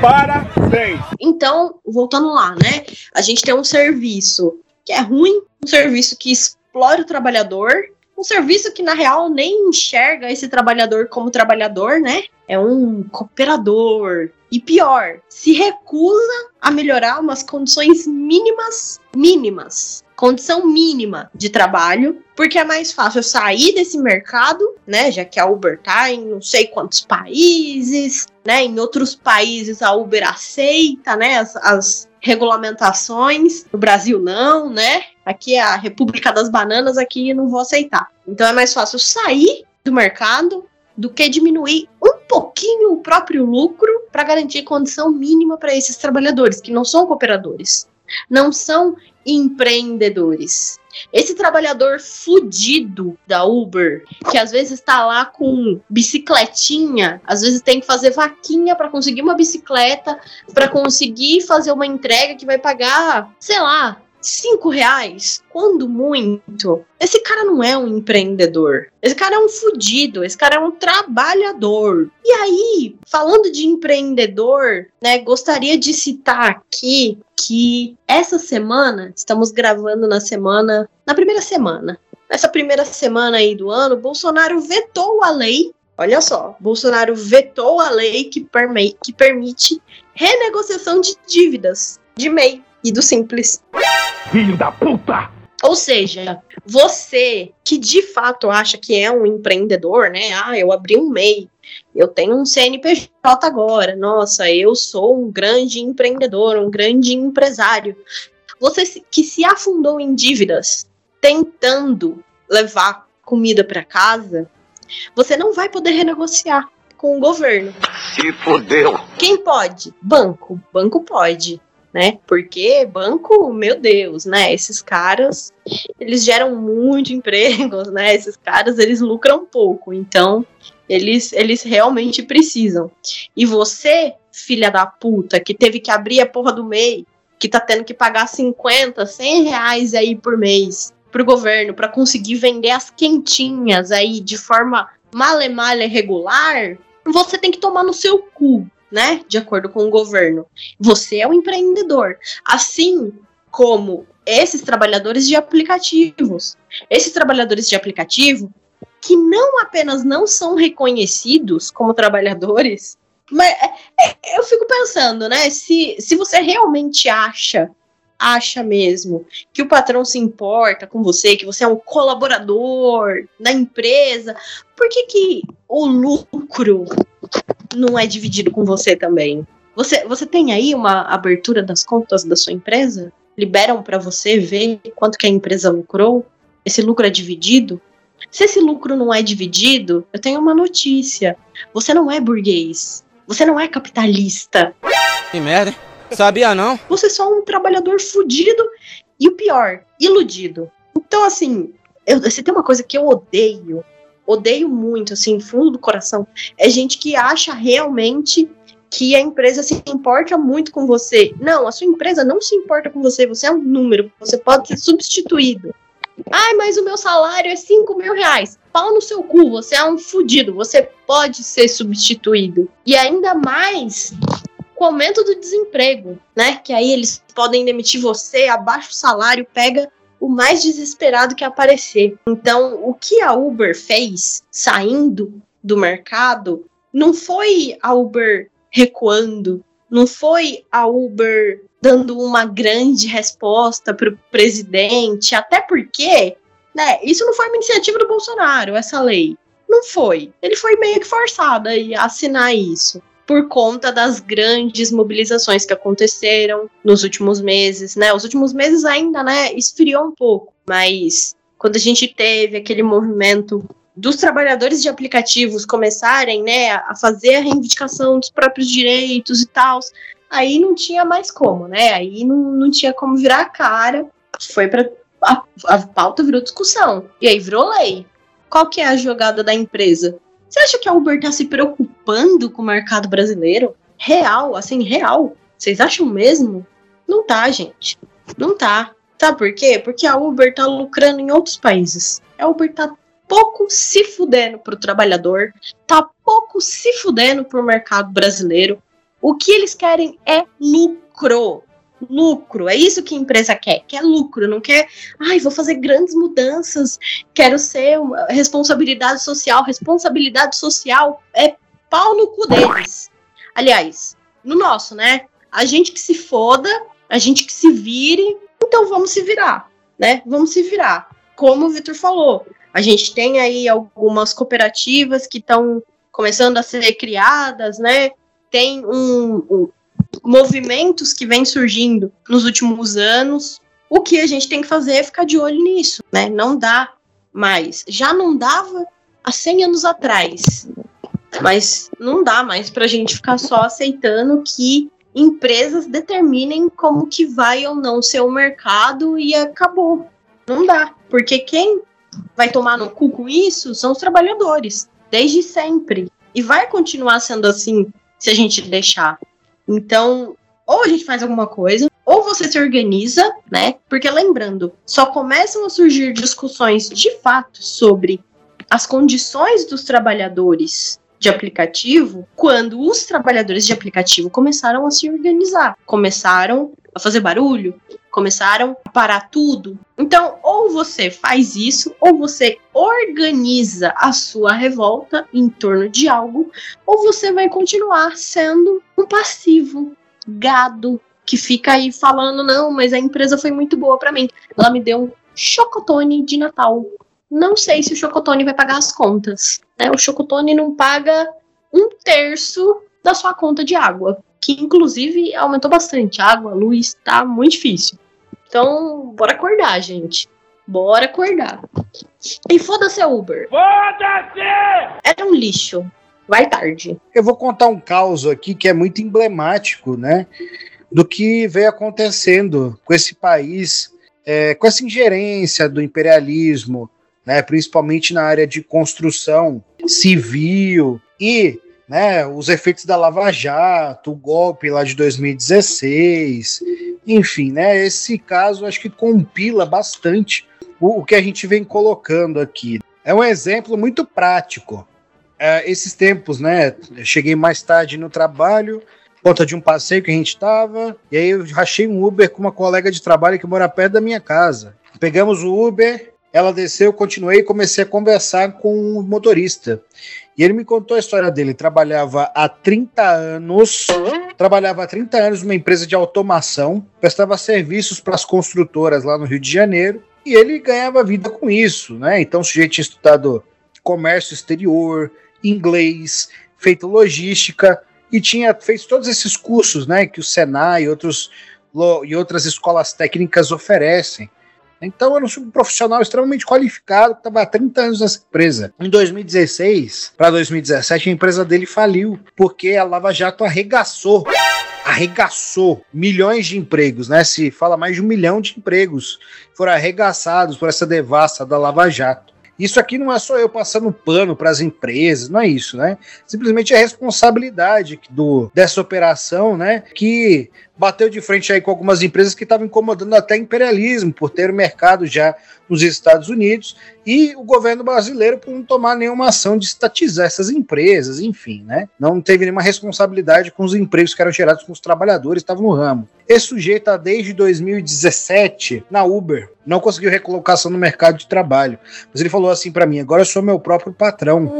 Parabéns! Então, voltando lá, né? A gente tem um serviço que é ruim, um serviço que explora o trabalhador, um serviço que na real nem enxerga esse trabalhador como trabalhador, né? É um cooperador. E pior, se recusa a melhorar umas condições mínimas, mínimas, condição mínima de trabalho, porque é mais fácil sair desse mercado, né? Já que a Uber tá em não sei quantos países, né? Em outros países a Uber aceita, né? As, as regulamentações. No Brasil não, né? Aqui é a República das Bananas, aqui eu não vou aceitar. Então é mais fácil sair do mercado do que diminuir um pouquinho o próprio lucro para garantir condição mínima para esses trabalhadores que não são cooperadores, não são empreendedores. Esse trabalhador fudido da Uber, que às vezes está lá com bicicletinha, às vezes tem que fazer vaquinha para conseguir uma bicicleta, para conseguir fazer uma entrega que vai pagar, sei lá, cinco reais, quando muito. Esse cara não é um empreendedor. Esse cara é um fudido. Esse cara é um trabalhador. E aí, falando de empreendedor, né, gostaria de citar aqui que essa semana, estamos gravando na semana, na primeira semana. Nessa primeira semana aí do ano, Bolsonaro vetou a lei. Olha só, Bolsonaro vetou a lei que, perme- que permite renegociação de dívidas de MEI e do Simples. Filho da puta! Ou seja, você que de fato acha que é um empreendedor, né? Ah, eu abri um MEI, eu tenho um CNPJ agora, nossa, eu sou um grande empreendedor, um grande empresário. Você que se afundou em dívidas, tentando levar comida para casa, você não vai poder renegociar com o governo. Se fodeu! Quem pode? Banco. Banco pode, né? Porque banco, meu Deus, né? Esses caras, eles geram muito <laughs> empregos, né? Esses caras, eles lucram pouco. Então, eles, eles realmente precisam. E você, filha da puta, que teve que abrir a porra do MEI, que tá tendo que pagar 50, 100 reais aí por mês pro governo para conseguir vender as quentinhas aí de forma malemalha regular, você tem que tomar no seu cu, né? De acordo com o governo. Você é um empreendedor. Assim como esses trabalhadores de aplicativos. Esses trabalhadores de aplicativo que não apenas não são reconhecidos como trabalhadores, mas é- é- eu fico pensando, né? Se, se você realmente acha, acha mesmo que o patrão se importa com você, que você é um colaborador da empresa, por que, que o lucro não é dividido com você também? Você, você tem aí uma abertura das contas da sua empresa? Liberam para você ver quanto que a empresa lucrou? Esse lucro é dividido? Se esse lucro não é dividido, eu tenho uma notícia. Você não é burguês. Você não é capitalista. Que merda? Sabia não? Você é só um trabalhador fudido e o pior, iludido. Então, assim, eu, se tem uma coisa que eu odeio, odeio muito, assim, fundo do coração, é gente que acha realmente que a empresa se importa muito com você. Não, a sua empresa não se importa com você, você é um número, você pode ser substituído. Ai, mas o meu salário é 5 mil reais. Pau no seu cu, você é um fudido, você pode ser substituído. E ainda mais com o aumento do desemprego, né? Que aí eles podem demitir você, abaixa o salário, pega o mais desesperado que aparecer. Então, o que a Uber fez saindo do mercado não foi a Uber recuando, não foi a Uber dando uma grande resposta para o presidente, até porque, né, isso não foi uma iniciativa do Bolsonaro, essa lei. Não foi. Ele foi meio que forçado a assinar isso por conta das grandes mobilizações que aconteceram nos últimos meses, né? Os últimos meses ainda, né, esfriou um pouco, mas quando a gente teve aquele movimento dos trabalhadores de aplicativos começarem, né, a fazer a reivindicação dos próprios direitos e tal, aí não tinha mais como, né? Aí não, não tinha como virar a cara. Foi para a, a pauta virou discussão e aí virou lei. Qual que é a jogada da empresa? Você acha que a Uber tá se preocupando com o mercado brasileiro? Real, assim, real. Vocês acham mesmo? Não tá, gente. Não tá. Sabe por quê? Porque a Uber tá lucrando em outros países. A Uber tá pouco se fudendo pro trabalhador, tá pouco se fudendo pro mercado brasileiro. O que eles querem é lucro. Lucro, é isso que a empresa quer, quer lucro, não quer, ai, vou fazer grandes mudanças, quero ser responsabilidade social, responsabilidade social é pau no cu deles. Aliás, no nosso, né? A gente que se foda, a gente que se vire, então vamos se virar, né? Vamos se virar. Como o Vitor falou, a gente tem aí algumas cooperativas que estão começando a ser criadas, né? Tem um, um movimentos que vêm surgindo nos últimos anos. O que a gente tem que fazer é ficar de olho nisso, né? Não dá mais. Já não dava há 100 anos atrás. Mas não dá mais pra gente ficar só aceitando que empresas determinem como que vai ou não ser o mercado e acabou. Não dá. Porque quem vai tomar no cu com isso são os trabalhadores, desde sempre. E vai continuar sendo assim se a gente deixar. Então, ou a gente faz alguma coisa, ou você se organiza, né? Porque lembrando, só começam a surgir discussões de fato sobre as condições dos trabalhadores de aplicativo quando os trabalhadores de aplicativo começaram a se organizar, começaram a fazer barulho, começaram a parar tudo. Então, ou você faz isso, ou você organiza a sua revolta em torno de algo, ou você vai continuar sendo um passivo, gado, que fica aí falando: não, mas a empresa foi muito boa para mim. Ela me deu um chocotone de Natal. Não sei se o chocotone vai pagar as contas. Né? O chocotone não paga um terço da sua conta de água, que inclusive aumentou bastante. Água, luz, tá muito difícil. Então, bora acordar, gente. Bora acordar. E foda-se a Uber. Foda-se! Era um lixo. Vai tarde. Eu vou contar um caos aqui que é muito emblemático, né? Do que veio acontecendo com esse país, é, com essa ingerência do imperialismo, né? Principalmente na área de construção civil e né, os efeitos da Lava Jato, o golpe lá de 2016, enfim, né, esse caso acho que compila bastante o, o que a gente vem colocando aqui. É um exemplo muito prático. É, esses tempos, né, cheguei mais tarde no trabalho, conta de um passeio que a gente estava, e aí eu rachei um Uber com uma colega de trabalho que mora perto da minha casa. Pegamos o Uber, ela desceu, eu continuei e comecei a conversar com o motorista. E ele me contou a história dele. Trabalhava há 30 anos, trabalhava há 30 anos numa empresa de automação, prestava serviços para as construtoras lá no Rio de Janeiro, e ele ganhava vida com isso, né? Então o sujeito tinha estudado comércio exterior, inglês, feito logística e tinha feito todos esses cursos, né, que o Senai e outros e outras escolas técnicas oferecem. Então era um profissional extremamente qualificado que estava há 30 anos nessa empresa. Em 2016 para 2017, a empresa dele faliu, porque a Lava Jato arregaçou arregaçou milhões de empregos, né? Se fala mais de um milhão de empregos foram arregaçados por essa devassa da Lava Jato. Isso aqui não é só eu passando pano para as empresas, não é isso, né? Simplesmente é responsabilidade do, dessa operação, né? Que bateu de frente aí com algumas empresas que estavam incomodando até imperialismo, por ter o mercado já nos Estados Unidos, e o governo brasileiro por não tomar nenhuma ação de estatizar essas empresas, enfim, né? Não teve nenhuma responsabilidade com os empregos que eram gerados com os trabalhadores que estavam no ramo. Esse sujeito desde 2017 na Uber, não conseguiu recolocação no mercado de trabalho. Mas ele falou assim para mim: agora eu sou meu próprio patrão.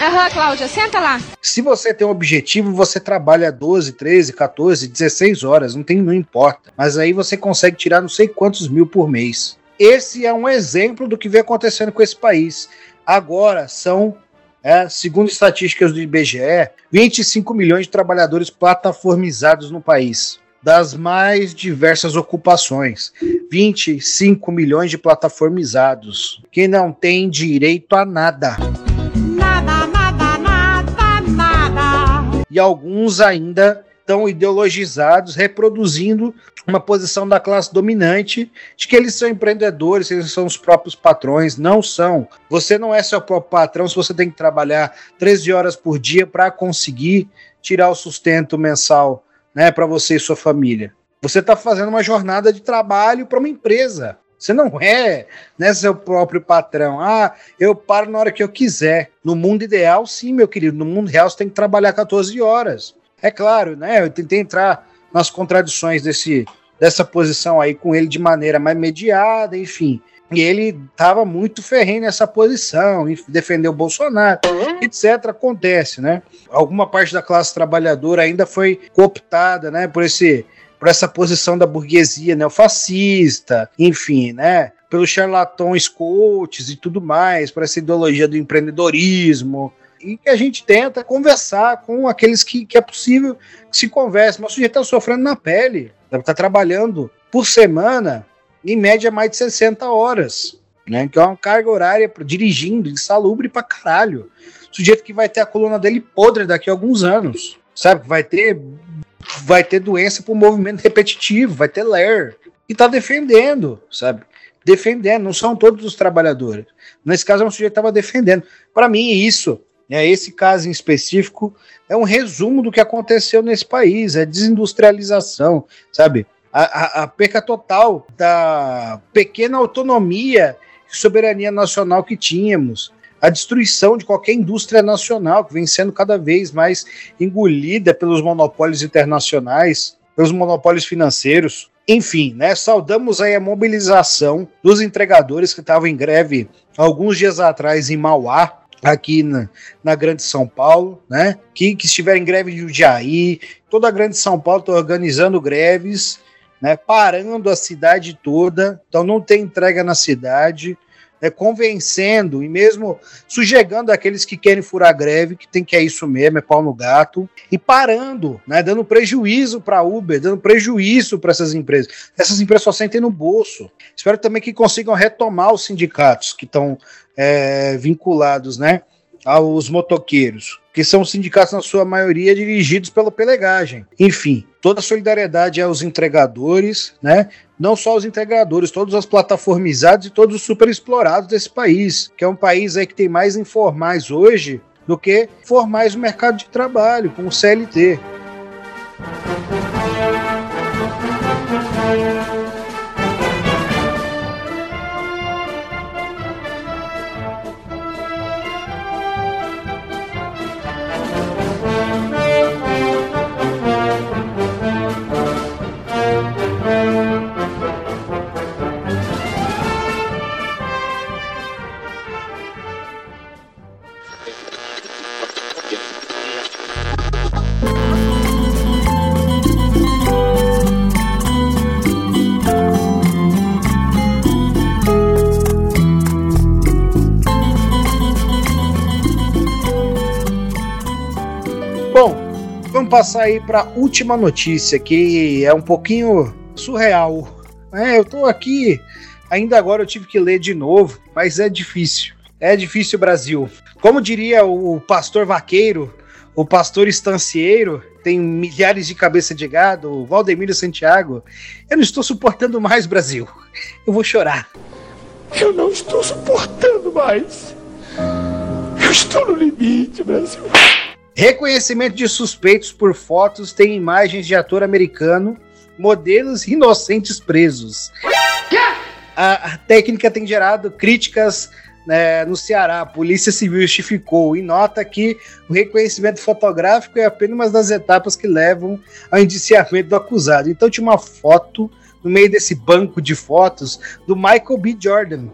Aham, Cláudia, senta lá. Se você tem um objetivo, você trabalha 12, 13, 14, 16 horas, não, tem, não importa. Mas aí você consegue tirar não sei quantos mil por mês. Esse é um exemplo do que vem acontecendo com esse país. Agora são, é, segundo estatísticas do IBGE, 25 milhões de trabalhadores plataformizados no país das mais diversas ocupações. 25 milhões de plataformizados que não tem direito a nada. Nada, nada, nada, nada. E alguns ainda estão ideologizados, reproduzindo uma posição da classe dominante de que eles são empreendedores, eles são os próprios patrões. Não são. Você não é seu próprio patrão se você tem que trabalhar 13 horas por dia para conseguir tirar o sustento mensal né, para você e sua família. Você está fazendo uma jornada de trabalho para uma empresa. Você não é né, seu próprio patrão. Ah, eu paro na hora que eu quiser. No mundo ideal, sim, meu querido. No mundo real, você tem que trabalhar 14 horas. É claro, né? Eu tentei entrar nas contradições desse, dessa posição aí com ele de maneira mais mediada, enfim. E ele estava muito ferrenho nessa posição, defendeu o Bolsonaro, etc. Acontece, né? Alguma parte da classe trabalhadora ainda foi cooptada, né, por esse por essa posição da burguesia neofascista, enfim, né? Pelos charlatões coaches e tudo mais, por essa ideologia do empreendedorismo, e que a gente tenta conversar com aqueles que, que é possível que se converse. Mas o sujeito está sofrendo na pele, está trabalhando por semana em média mais de 60 horas, né? Que é uma carga horária dirigindo, insalubre pra caralho. Sujeito que vai ter a coluna dele podre daqui a alguns anos, sabe? Vai ter vai ter doença por movimento repetitivo, vai ter LER. E tá defendendo, sabe? Defendendo, não são todos os trabalhadores. Nesse caso, é um sujeito que estava defendendo. Para mim, isso, né, esse caso em específico, é um resumo do que aconteceu nesse país, é desindustrialização, sabe? a, a, a perca total da pequena autonomia e soberania nacional que tínhamos, a destruição de qualquer indústria nacional que vem sendo cada vez mais engolida pelos monopólios internacionais, pelos monopólios financeiros. Enfim, né, saudamos aí a mobilização dos entregadores que estavam em greve alguns dias atrás em Mauá, aqui na, na Grande São Paulo, né? Que, que estiveram em greve de Jundiaí, toda a Grande São Paulo está organizando greves, né? Parando a cidade toda, então não tem entrega na cidade, né, convencendo e mesmo sujegando aqueles que querem furar greve, que tem que é isso mesmo, é pau no gato, e parando, né, dando prejuízo para Uber, dando prejuízo para essas empresas. Essas empresas só sentem no bolso. Espero também que consigam retomar os sindicatos que estão é, vinculados, né, aos motoqueiros, que são sindicatos na sua maioria dirigidos pela pelegagem. Enfim, toda a solidariedade aos entregadores, né? Não só os entregadores, todos os plataformizados e todos os super explorados desse país, que é um país aí que tem mais informais hoje do que formais no mercado de trabalho, com o CLT. Vamos passar aí para a última notícia, que é um pouquinho surreal. É, eu tô aqui, ainda agora eu tive que ler de novo, mas é difícil. É difícil, Brasil. Como diria o pastor vaqueiro, o pastor estancieiro, tem milhares de cabeça de gado, o Valdemiro Santiago. Eu não estou suportando mais, Brasil. Eu vou chorar. Eu não estou suportando mais. Eu estou no limite, Brasil. Reconhecimento de suspeitos por fotos tem imagens de ator americano, modelos inocentes presos. A, a técnica tem gerado críticas né, no Ceará. A Polícia Civil justificou e nota que o reconhecimento fotográfico é apenas uma das etapas que levam ao indiciamento do acusado. Então tinha uma foto no meio desse banco de fotos do Michael B. Jordan.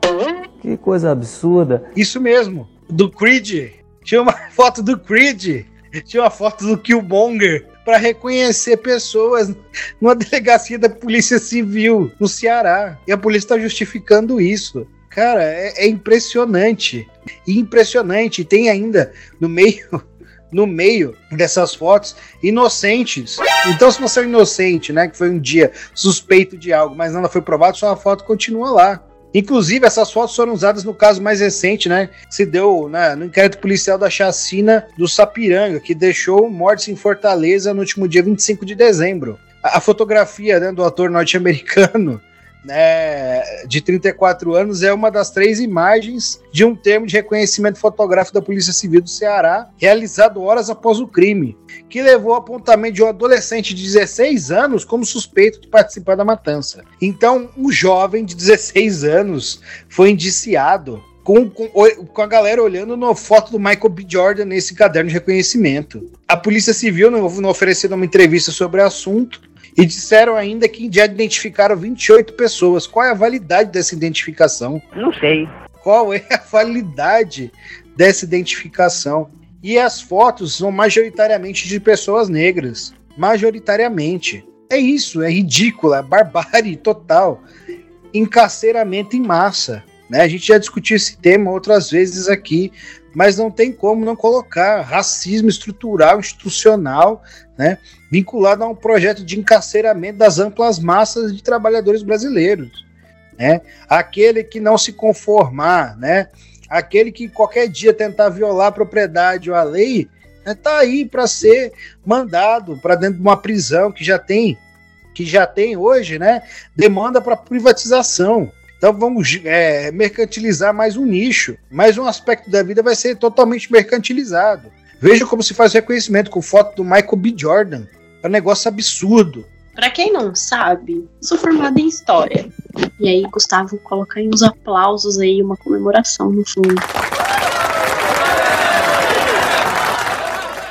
Que coisa absurda. Isso mesmo, do Creed. Tinha uma <laughs> foto do Creed. Tinha uma foto do Killmonger para reconhecer pessoas numa delegacia da Polícia Civil no Ceará. E a polícia está justificando isso. Cara, é, é impressionante. Impressionante. Tem ainda no meio <laughs> no meio dessas fotos inocentes. Então, se você é um inocente, né, que foi um dia suspeito de algo, mas nada foi provado, sua foto continua lá. Inclusive, essas fotos foram usadas no caso mais recente, né? Que se deu né, no inquérito policial da chacina do Sapiranga, que deixou mortes em Fortaleza no último dia 25 de dezembro. A, a fotografia né, do ator norte-americano né, de 34 anos é uma das três imagens de um termo de reconhecimento fotográfico da Polícia Civil do Ceará, realizado horas após o crime, que levou ao apontamento de um adolescente de 16 anos como suspeito de participar da matança. Então, um jovem de 16 anos foi indiciado com, com, com, a galera olhando na foto do Michael B. Jordan nesse caderno de reconhecimento. A Polícia Civil não, ofereceu uma entrevista sobre o assunto, e disseram ainda que já identificaram 28 pessoas. Qual é a validade dessa identificação? Não sei. Qual é a validade dessa identificação? E as fotos são majoritariamente de pessoas negras. Majoritariamente. É isso, é ridículo, é barbárie total. Encarceramento em massa. Né? A gente já discutiu esse tema outras vezes aqui, mas não tem como não colocar racismo estrutural, institucional, né, vinculado a um projeto de encarceramento das amplas massas de trabalhadores brasileiros. Né? Aquele que não se conformar, né? aquele que qualquer dia tentar violar a propriedade ou a lei, está né, aí para ser mandado para dentro de uma prisão que já tem que já tem hoje, né? Demanda para privatização. Então vamos é, mercantilizar mais um nicho, mais um aspecto da vida vai ser totalmente mercantilizado. Veja como se faz reconhecimento com foto do Michael B. Jordan. É um negócio absurdo. Pra quem não sabe, sou formada em História. E aí, Gustavo, coloca aí uns aplausos aí, uma comemoração no fundo.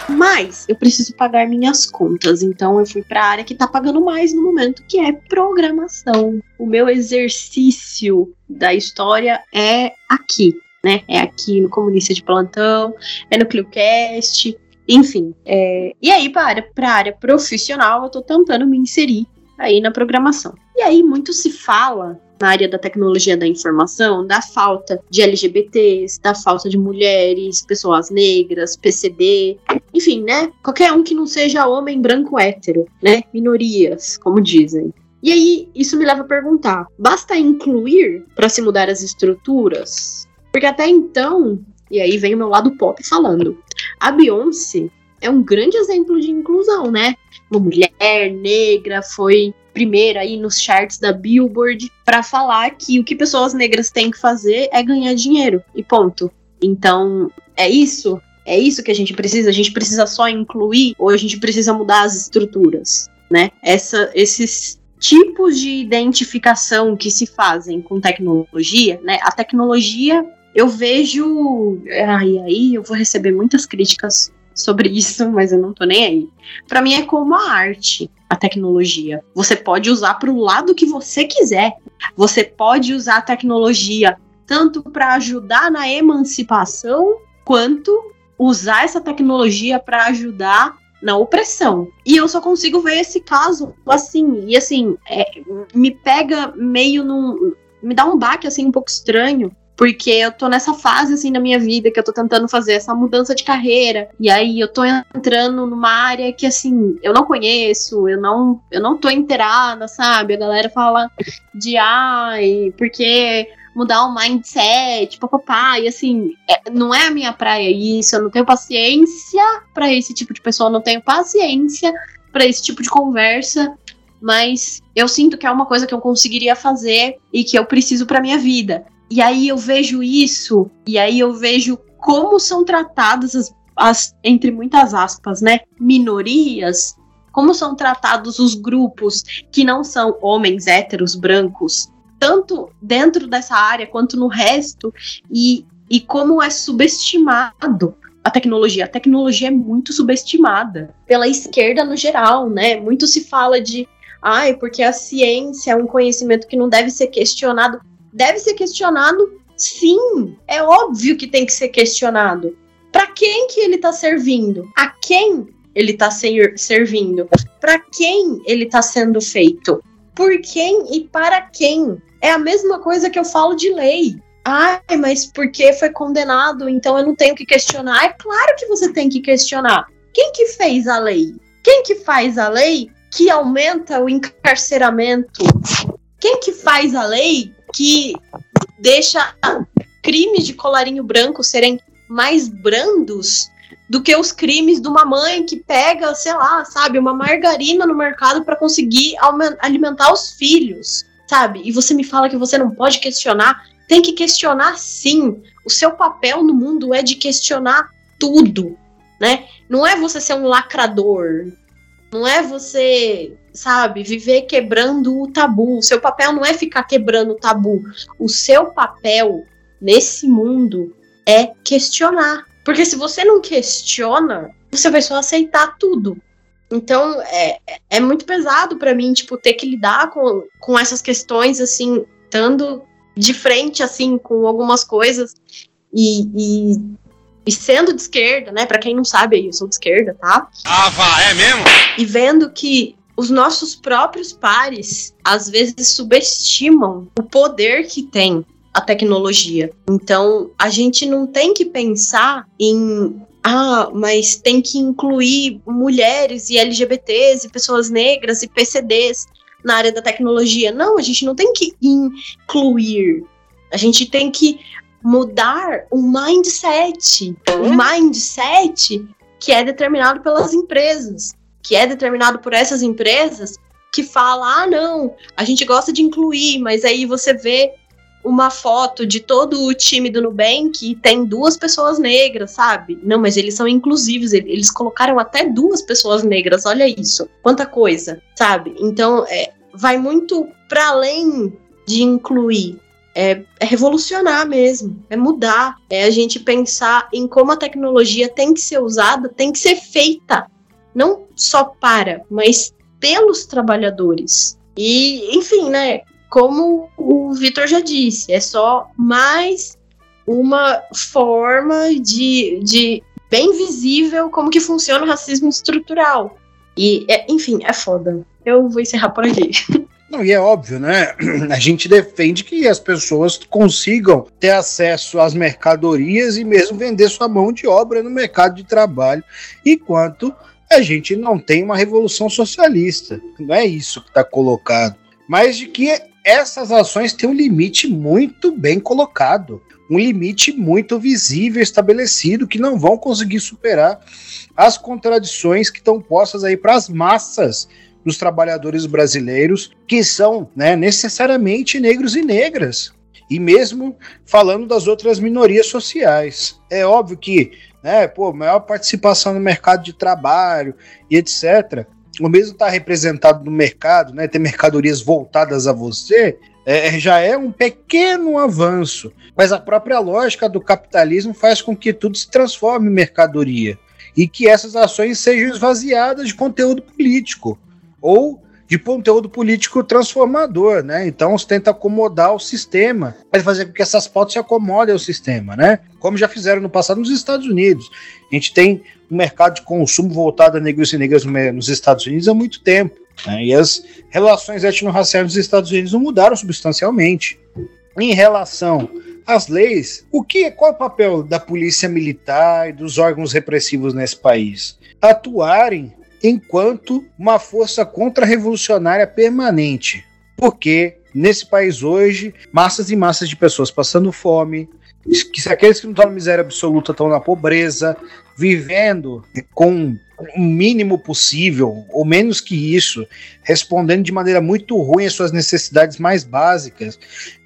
Mas eu preciso pagar minhas contas, então eu fui para a área que tá pagando mais no momento, que é programação. O meu exercício da história é aqui, né? É aqui no Comunista de Plantão, é no ClioCast, enfim. É... E aí, para a área, profissional, eu tô tentando me inserir aí na programação. E aí, muito se fala na área da tecnologia da informação da falta de LGBTs, da falta de mulheres, pessoas negras, PCD, enfim, né? Qualquer um que não seja homem branco hétero, né? Minorias, como dizem. E aí, isso me leva a perguntar: basta incluir para se mudar as estruturas? Porque até então, e aí vem o meu lado pop falando, a Beyoncé é um grande exemplo de inclusão, né? Uma mulher negra foi primeira aí nos charts da Billboard para falar que o que pessoas negras têm que fazer é ganhar dinheiro e ponto. Então, é isso? É isso que a gente precisa? A gente precisa só incluir ou a gente precisa mudar as estruturas, né? Essa, esses tipos de identificação que se fazem com tecnologia, né? A tecnologia, eu vejo, ai, aí eu vou receber muitas críticas sobre <laughs> isso, mas eu não tô nem aí. Para mim é como a arte, a tecnologia. Você pode usar para o lado que você quiser. Você pode usar a tecnologia tanto para ajudar na emancipação, quanto usar essa tecnologia para ajudar na opressão. E eu só consigo ver esse caso assim. E assim, é, me pega meio num. Me dá um baque assim um pouco estranho, porque eu tô nessa fase assim na minha vida que eu tô tentando fazer essa mudança de carreira. E aí eu tô entrando numa área que assim, eu não conheço, eu não, eu não tô inteirada, sabe? A galera fala de ai, porque mudar o mindset, papapá, e assim, é, não é a minha praia isso, eu não tenho paciência para esse tipo de pessoa, eu não tenho paciência para esse tipo de conversa, mas eu sinto que é uma coisa que eu conseguiria fazer e que eu preciso para minha vida. E aí eu vejo isso, e aí eu vejo como são tratadas as, as entre muitas aspas, né, minorias, como são tratados os grupos que não são homens héteros brancos, tanto dentro dessa área quanto no resto, e, e como é subestimado a tecnologia. A tecnologia é muito subestimada pela esquerda no geral, né? Muito se fala de, ai, porque a ciência é um conhecimento que não deve ser questionado deve ser questionado, sim. É óbvio que tem que ser questionado. Para quem que ele está servindo? A quem ele está ser, servindo? Para quem ele está sendo feito? Por quem e para quem? É a mesma coisa que eu falo de lei. Ai, mas porque foi condenado, então eu não tenho que questionar. É claro que você tem que questionar. Quem que fez a lei? Quem que faz a lei que aumenta o encarceramento? Quem que faz a lei que deixa crimes de colarinho branco serem mais brandos do que os crimes de uma mãe que pega, sei lá, sabe, uma margarina no mercado para conseguir alimentar os filhos, sabe? E você me fala que você não pode questionar. Tem que questionar sim. O seu papel no mundo é de questionar tudo, né? Não é você ser um lacrador, não é você, sabe, viver quebrando o tabu. O seu papel não é ficar quebrando o tabu. O seu papel nesse mundo é questionar. Porque se você não questiona, você vai só aceitar tudo. Então, é, é muito pesado para mim, tipo, ter que lidar com, com essas questões, assim, estando de frente, assim, com algumas coisas e, e e sendo de esquerda, né? Para quem não sabe, eu sou de esquerda, tá? Ah, vá, é mesmo? E vendo que os nossos próprios pares às vezes subestimam o poder que tem a tecnologia. Então, a gente não tem que pensar em ah, mas tem que incluir mulheres e LGBTs e pessoas negras e PCDs na área da tecnologia. Não, a gente não tem que incluir. A gente tem que mudar o mindset. O mindset que é determinado pelas empresas, que é determinado por essas empresas que fala: ah, não, a gente gosta de incluir, mas aí você vê uma foto de todo o time do Nubank e tem duas pessoas negras, sabe? Não, mas eles são inclusivos, eles colocaram até duas pessoas negras, olha isso, quanta coisa, sabe? Então, é, vai muito para além de incluir, é, é revolucionar mesmo, é mudar, é a gente pensar em como a tecnologia tem que ser usada, tem que ser feita, não só para, mas pelos trabalhadores. E, enfim, né? Como o Vitor já disse, é só mais uma forma de, de bem visível como que funciona o racismo estrutural. E, é, enfim, é foda. Eu vou encerrar por aqui. <laughs> Não, e é óbvio, né? <clears throat> A gente defende que as pessoas consigam ter acesso às mercadorias e mesmo vender sua mão de obra no mercado de trabalho, enquanto a gente não tem uma revolução socialista. Não é isso que está colocado. Mas de que essas ações têm um limite muito bem colocado, um limite muito visível estabelecido que não vão conseguir superar as contradições que estão postas aí para as massas dos trabalhadores brasileiros que são né, necessariamente negros e negras. E mesmo falando das outras minorias sociais. É óbvio que, né, pô, maior participação no mercado de trabalho e etc. O mesmo está representado no mercado, né, ter mercadorias voltadas a você, é, já é um pequeno avanço. Mas a própria lógica do capitalismo faz com que tudo se transforme em mercadoria e que essas ações sejam esvaziadas de conteúdo político ou de conteúdo político transformador, né? Então você tenta acomodar o sistema, vai fazer com que essas pautas se acomodem ao sistema, né? Como já fizeram no passado nos Estados Unidos. A gente tem um mercado de consumo voltado a negros e negras nos Estados Unidos há muito tempo. Né? E as relações étnico-raciais nos Estados Unidos não mudaram substancialmente. Em relação às leis, o que, qual é o papel da polícia militar e dos órgãos repressivos nesse país? Atuarem enquanto uma força contra-revolucionária permanente. Porque nesse país hoje, massas e massas de pessoas passando fome, que aqueles que não estão na miséria absoluta estão na pobreza, vivendo com o mínimo possível, ou menos que isso, respondendo de maneira muito ruim às suas necessidades mais básicas.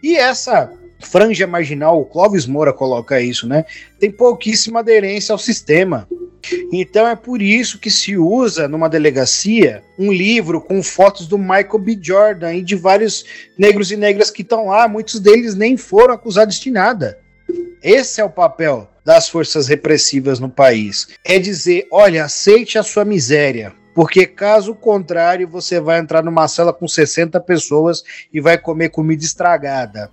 E essa franja marginal, o Clóvis Moura coloca isso, né? Tem pouquíssima aderência ao sistema. Então é por isso que se usa numa delegacia um livro com fotos do Michael B. Jordan e de vários negros e negras que estão lá, muitos deles nem foram acusados de nada. Esse é o papel das forças repressivas no país. É dizer, olha, aceite a sua miséria, porque caso contrário você vai entrar numa sala com 60 pessoas e vai comer comida estragada.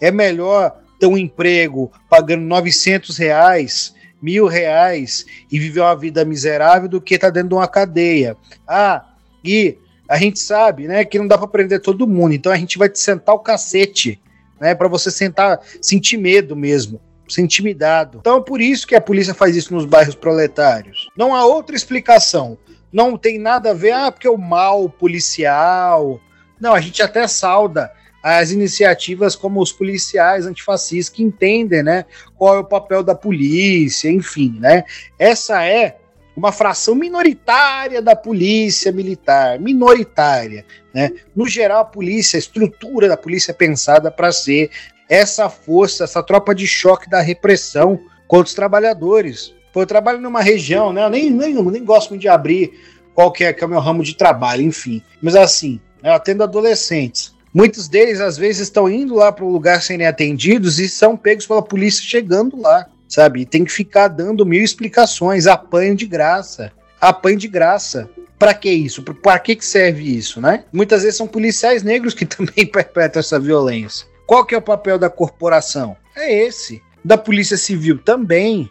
É melhor ter um emprego pagando 900 reais mil reais e viver uma vida miserável do que estar tá dentro de uma cadeia. Ah, e a gente sabe, né, que não dá para prender todo mundo, então a gente vai te sentar o cacete, né, para você sentar, sentir medo mesmo, ser intimidado. Então é por isso que a polícia faz isso nos bairros proletários. Não há outra explicação. Não tem nada a ver, ah, porque o mal policial. Não, a gente até sauda as iniciativas como os policiais antifascistas que entendem, né, qual é o papel da polícia, enfim, né? Essa é uma fração minoritária da polícia militar, minoritária, né? No geral, a polícia, a estrutura da polícia é pensada para ser essa força, essa tropa de choque da repressão contra os trabalhadores. Pô, eu trabalho numa região, né? Eu nem, nem, nem gosto muito de abrir qual que é, que é o meu ramo de trabalho, enfim. Mas assim, eu atendo adolescentes. Muitos deles, às vezes, estão indo lá para o lugar serem atendidos e são pegos pela polícia chegando lá, sabe? E tem que ficar dando mil explicações, apanho de graça. Apanho de graça. Para que isso? Para que, que serve isso, né? Muitas vezes são policiais negros que <laughs> também perpetram essa violência. Qual que é o papel da corporação? É esse. Da polícia civil também.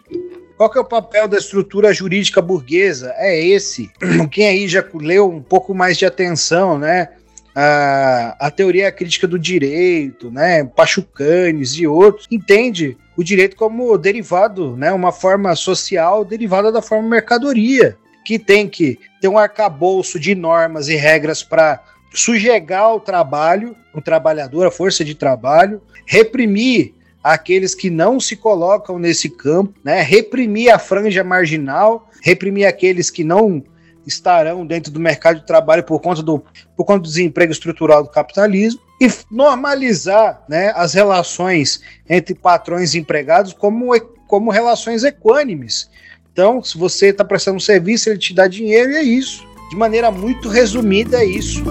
Qual que é o papel da estrutura jurídica burguesa? É esse. <clears throat> Quem aí já leu um pouco mais de atenção, né? A, a teoria crítica do direito, né, Pachucanes e outros, entende o direito como derivado, né, uma forma social derivada da forma mercadoria, que tem que ter um arcabouço de normas e regras para sujegar o trabalho, o trabalhador, a força de trabalho, reprimir aqueles que não se colocam nesse campo, né, reprimir a franja marginal, reprimir aqueles que não estarão dentro do mercado de trabalho por conta do, por conta do desemprego estrutural do capitalismo e normalizar né, as relações entre patrões e empregados como, como relações equânimes. Então, se você está prestando um serviço, ele te dá dinheiro e é isso. De maneira muito resumida, é isso.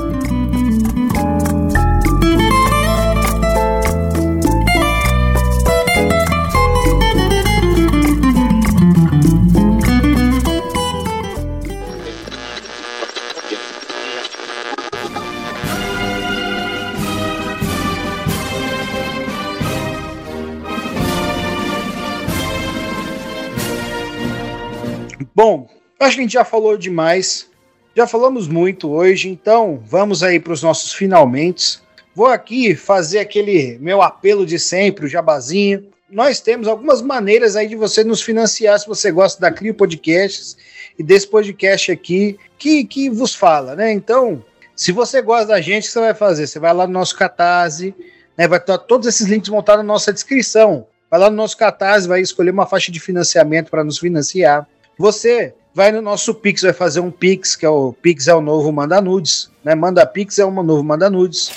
Bom, acho que a gente já falou demais. Já falamos muito hoje, então vamos aí para os nossos finalmente. Vou aqui fazer aquele meu apelo de sempre, o jabazinho. Nós temos algumas maneiras aí de você nos financiar se você gosta da Crio Podcasts e desse podcast aqui que, que vos fala, né? Então, se você gosta da gente, o que você vai fazer? Você vai lá no nosso Catarse, né? Vai estar todos esses links montados na nossa descrição. Vai lá no nosso Catarse, vai escolher uma faixa de financiamento para nos financiar. Você vai no nosso Pix, vai fazer um Pix, que é o Pix é o novo Manda Nudes, né? Manda Pix é o novo Manda Nudes.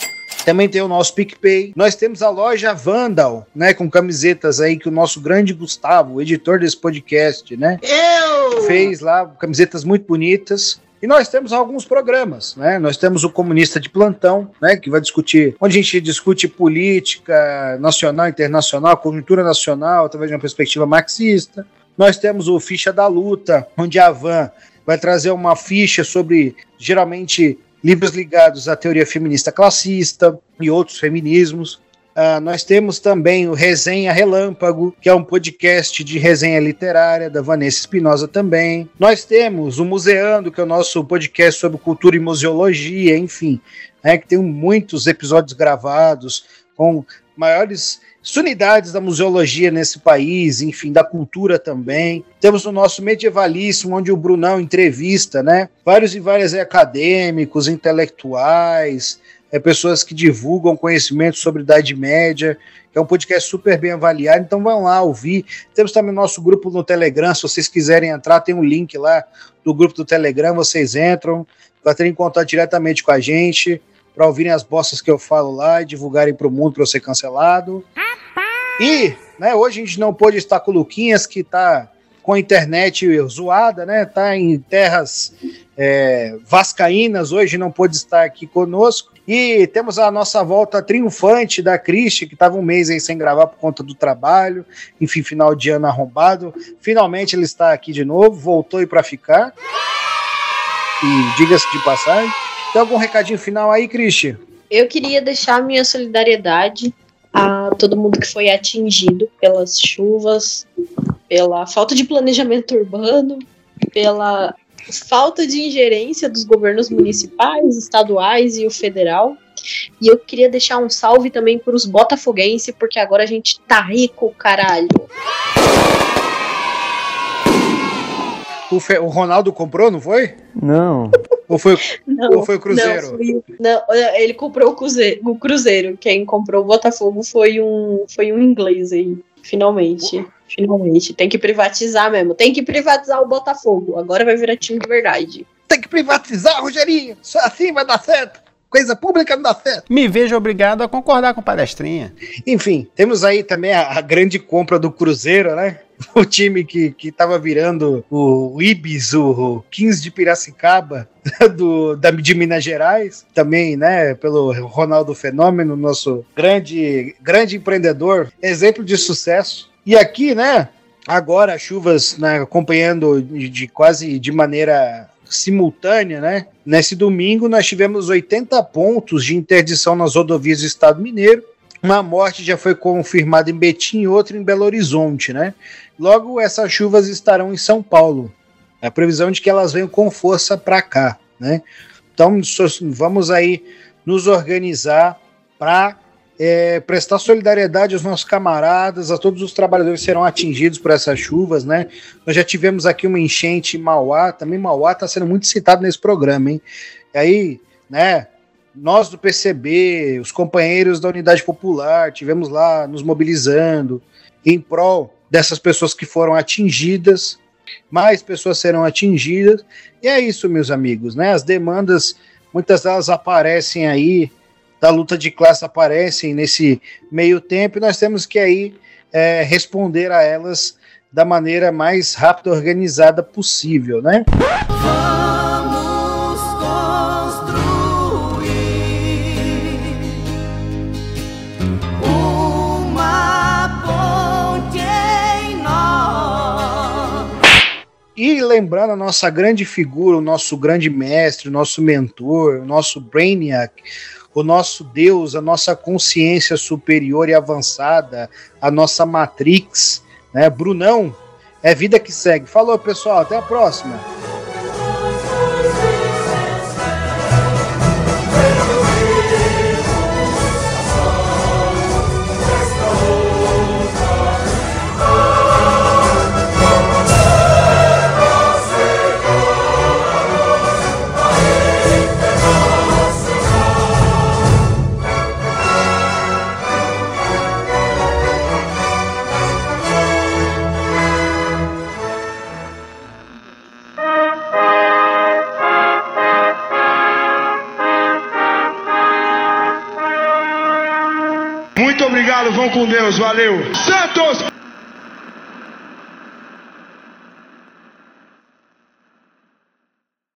Também tem o nosso PicPay. Nós temos a loja Vandal, né? Com camisetas aí que o nosso grande Gustavo, editor desse podcast, né? Eu! Fez lá camisetas muito bonitas. E nós temos alguns programas, né? Nós temos o Comunista de Plantão, né? Que vai discutir, onde a gente discute política nacional, internacional, conjuntura nacional, através de uma perspectiva marxista. Nós temos o Ficha da Luta, onde a Van vai trazer uma ficha sobre, geralmente, livros ligados à teoria feminista classista e outros feminismos. Uh, nós temos também o Resenha Relâmpago, que é um podcast de resenha literária da Vanessa Espinosa também. Nós temos o Museando, que é o nosso podcast sobre cultura e museologia, enfim, né, que tem muitos episódios gravados com maiores unidades da museologia nesse país, enfim, da cultura também. Temos o nosso Medievalíssimo, onde o Brunão entrevista, né? Vários e vários acadêmicos, intelectuais, é, pessoas que divulgam conhecimento sobre Idade Média, que é um podcast super bem avaliado, então vão lá ouvir. Temos também nosso grupo no Telegram, se vocês quiserem entrar, tem um link lá do grupo do Telegram, vocês entram, para terem contato diretamente com a gente, para ouvirem as bostas que eu falo lá e divulgarem para o mundo para eu ser cancelado. E, né, hoje a gente não pôde estar com o Luquinhas, que está com a internet zoada, né? Tá em terras é, vascaínas, hoje não pôde estar aqui conosco. E temos a nossa volta triunfante da Cristi, que estava um mês aí sem gravar por conta do trabalho, enfim, final de ano arrombado. Finalmente ele está aqui de novo, voltou aí para ficar. E diga-se de passagem. Tem algum recadinho final aí, Cristi? Eu queria deixar minha solidariedade a todo mundo que foi atingido pelas chuvas, pela falta de planejamento urbano, pela falta de ingerência dos governos municipais, estaduais e o federal. E eu queria deixar um salve também para os botafoguenses, porque agora a gente tá rico, caralho. O, Fe- o Ronaldo comprou, não foi? Não. Ou foi, Não, ou foi o Cruzeiro? Não, foi- não, ele comprou o Cruzeiro, o Cruzeiro. Quem comprou o Botafogo foi um, foi um inglês aí. Finalmente. Finalmente. Tem que privatizar mesmo. Tem que privatizar o Botafogo. Agora vai virar time de verdade. Tem que privatizar, Rogerinho. Só assim vai dar certo. Coisa pública não dá certo. Me vejo obrigado a concordar com o palestrinha. Enfim, temos aí também a, a grande compra do Cruzeiro, né? <laughs> O time que, que tava virando o Ibis, o 15 de Piracicaba, <laughs> do, da, de Minas Gerais, também, né? Pelo Ronaldo Fenômeno, nosso grande, grande empreendedor, exemplo de sucesso. E aqui, né? Agora, chuvas né, acompanhando de, de quase de maneira simultânea, né? Nesse domingo nós tivemos 80 pontos de interdição nas rodovias do Estado Mineiro. Uma morte já foi confirmada em Betim e outra em Belo Horizonte, né? Logo, essas chuvas estarão em São Paulo. A previsão de que elas venham com força para cá, né? Então, vamos aí nos organizar para é, prestar solidariedade aos nossos camaradas, a todos os trabalhadores que serão atingidos por essas chuvas, né? Nós já tivemos aqui uma enchente em Mauá, também Mauá está sendo muito citado nesse programa, hein? E aí, né? Nós do PCB, os companheiros da Unidade Popular, tivemos lá nos mobilizando em prol dessas pessoas que foram atingidas, mais pessoas serão atingidas, e é isso, meus amigos, né? As demandas, muitas delas aparecem aí, da luta de classe aparecem nesse meio tempo, e nós temos que aí é, responder a elas da maneira mais rápida e organizada possível, né? Vamos E lembrando a nossa grande figura, o nosso grande mestre, o nosso mentor, o nosso Brainiac, o nosso Deus, a nossa consciência superior e avançada, a nossa Matrix, né? Brunão, É vida que segue. Falou, pessoal. Até a próxima. Vão com Deus, valeu. Santos!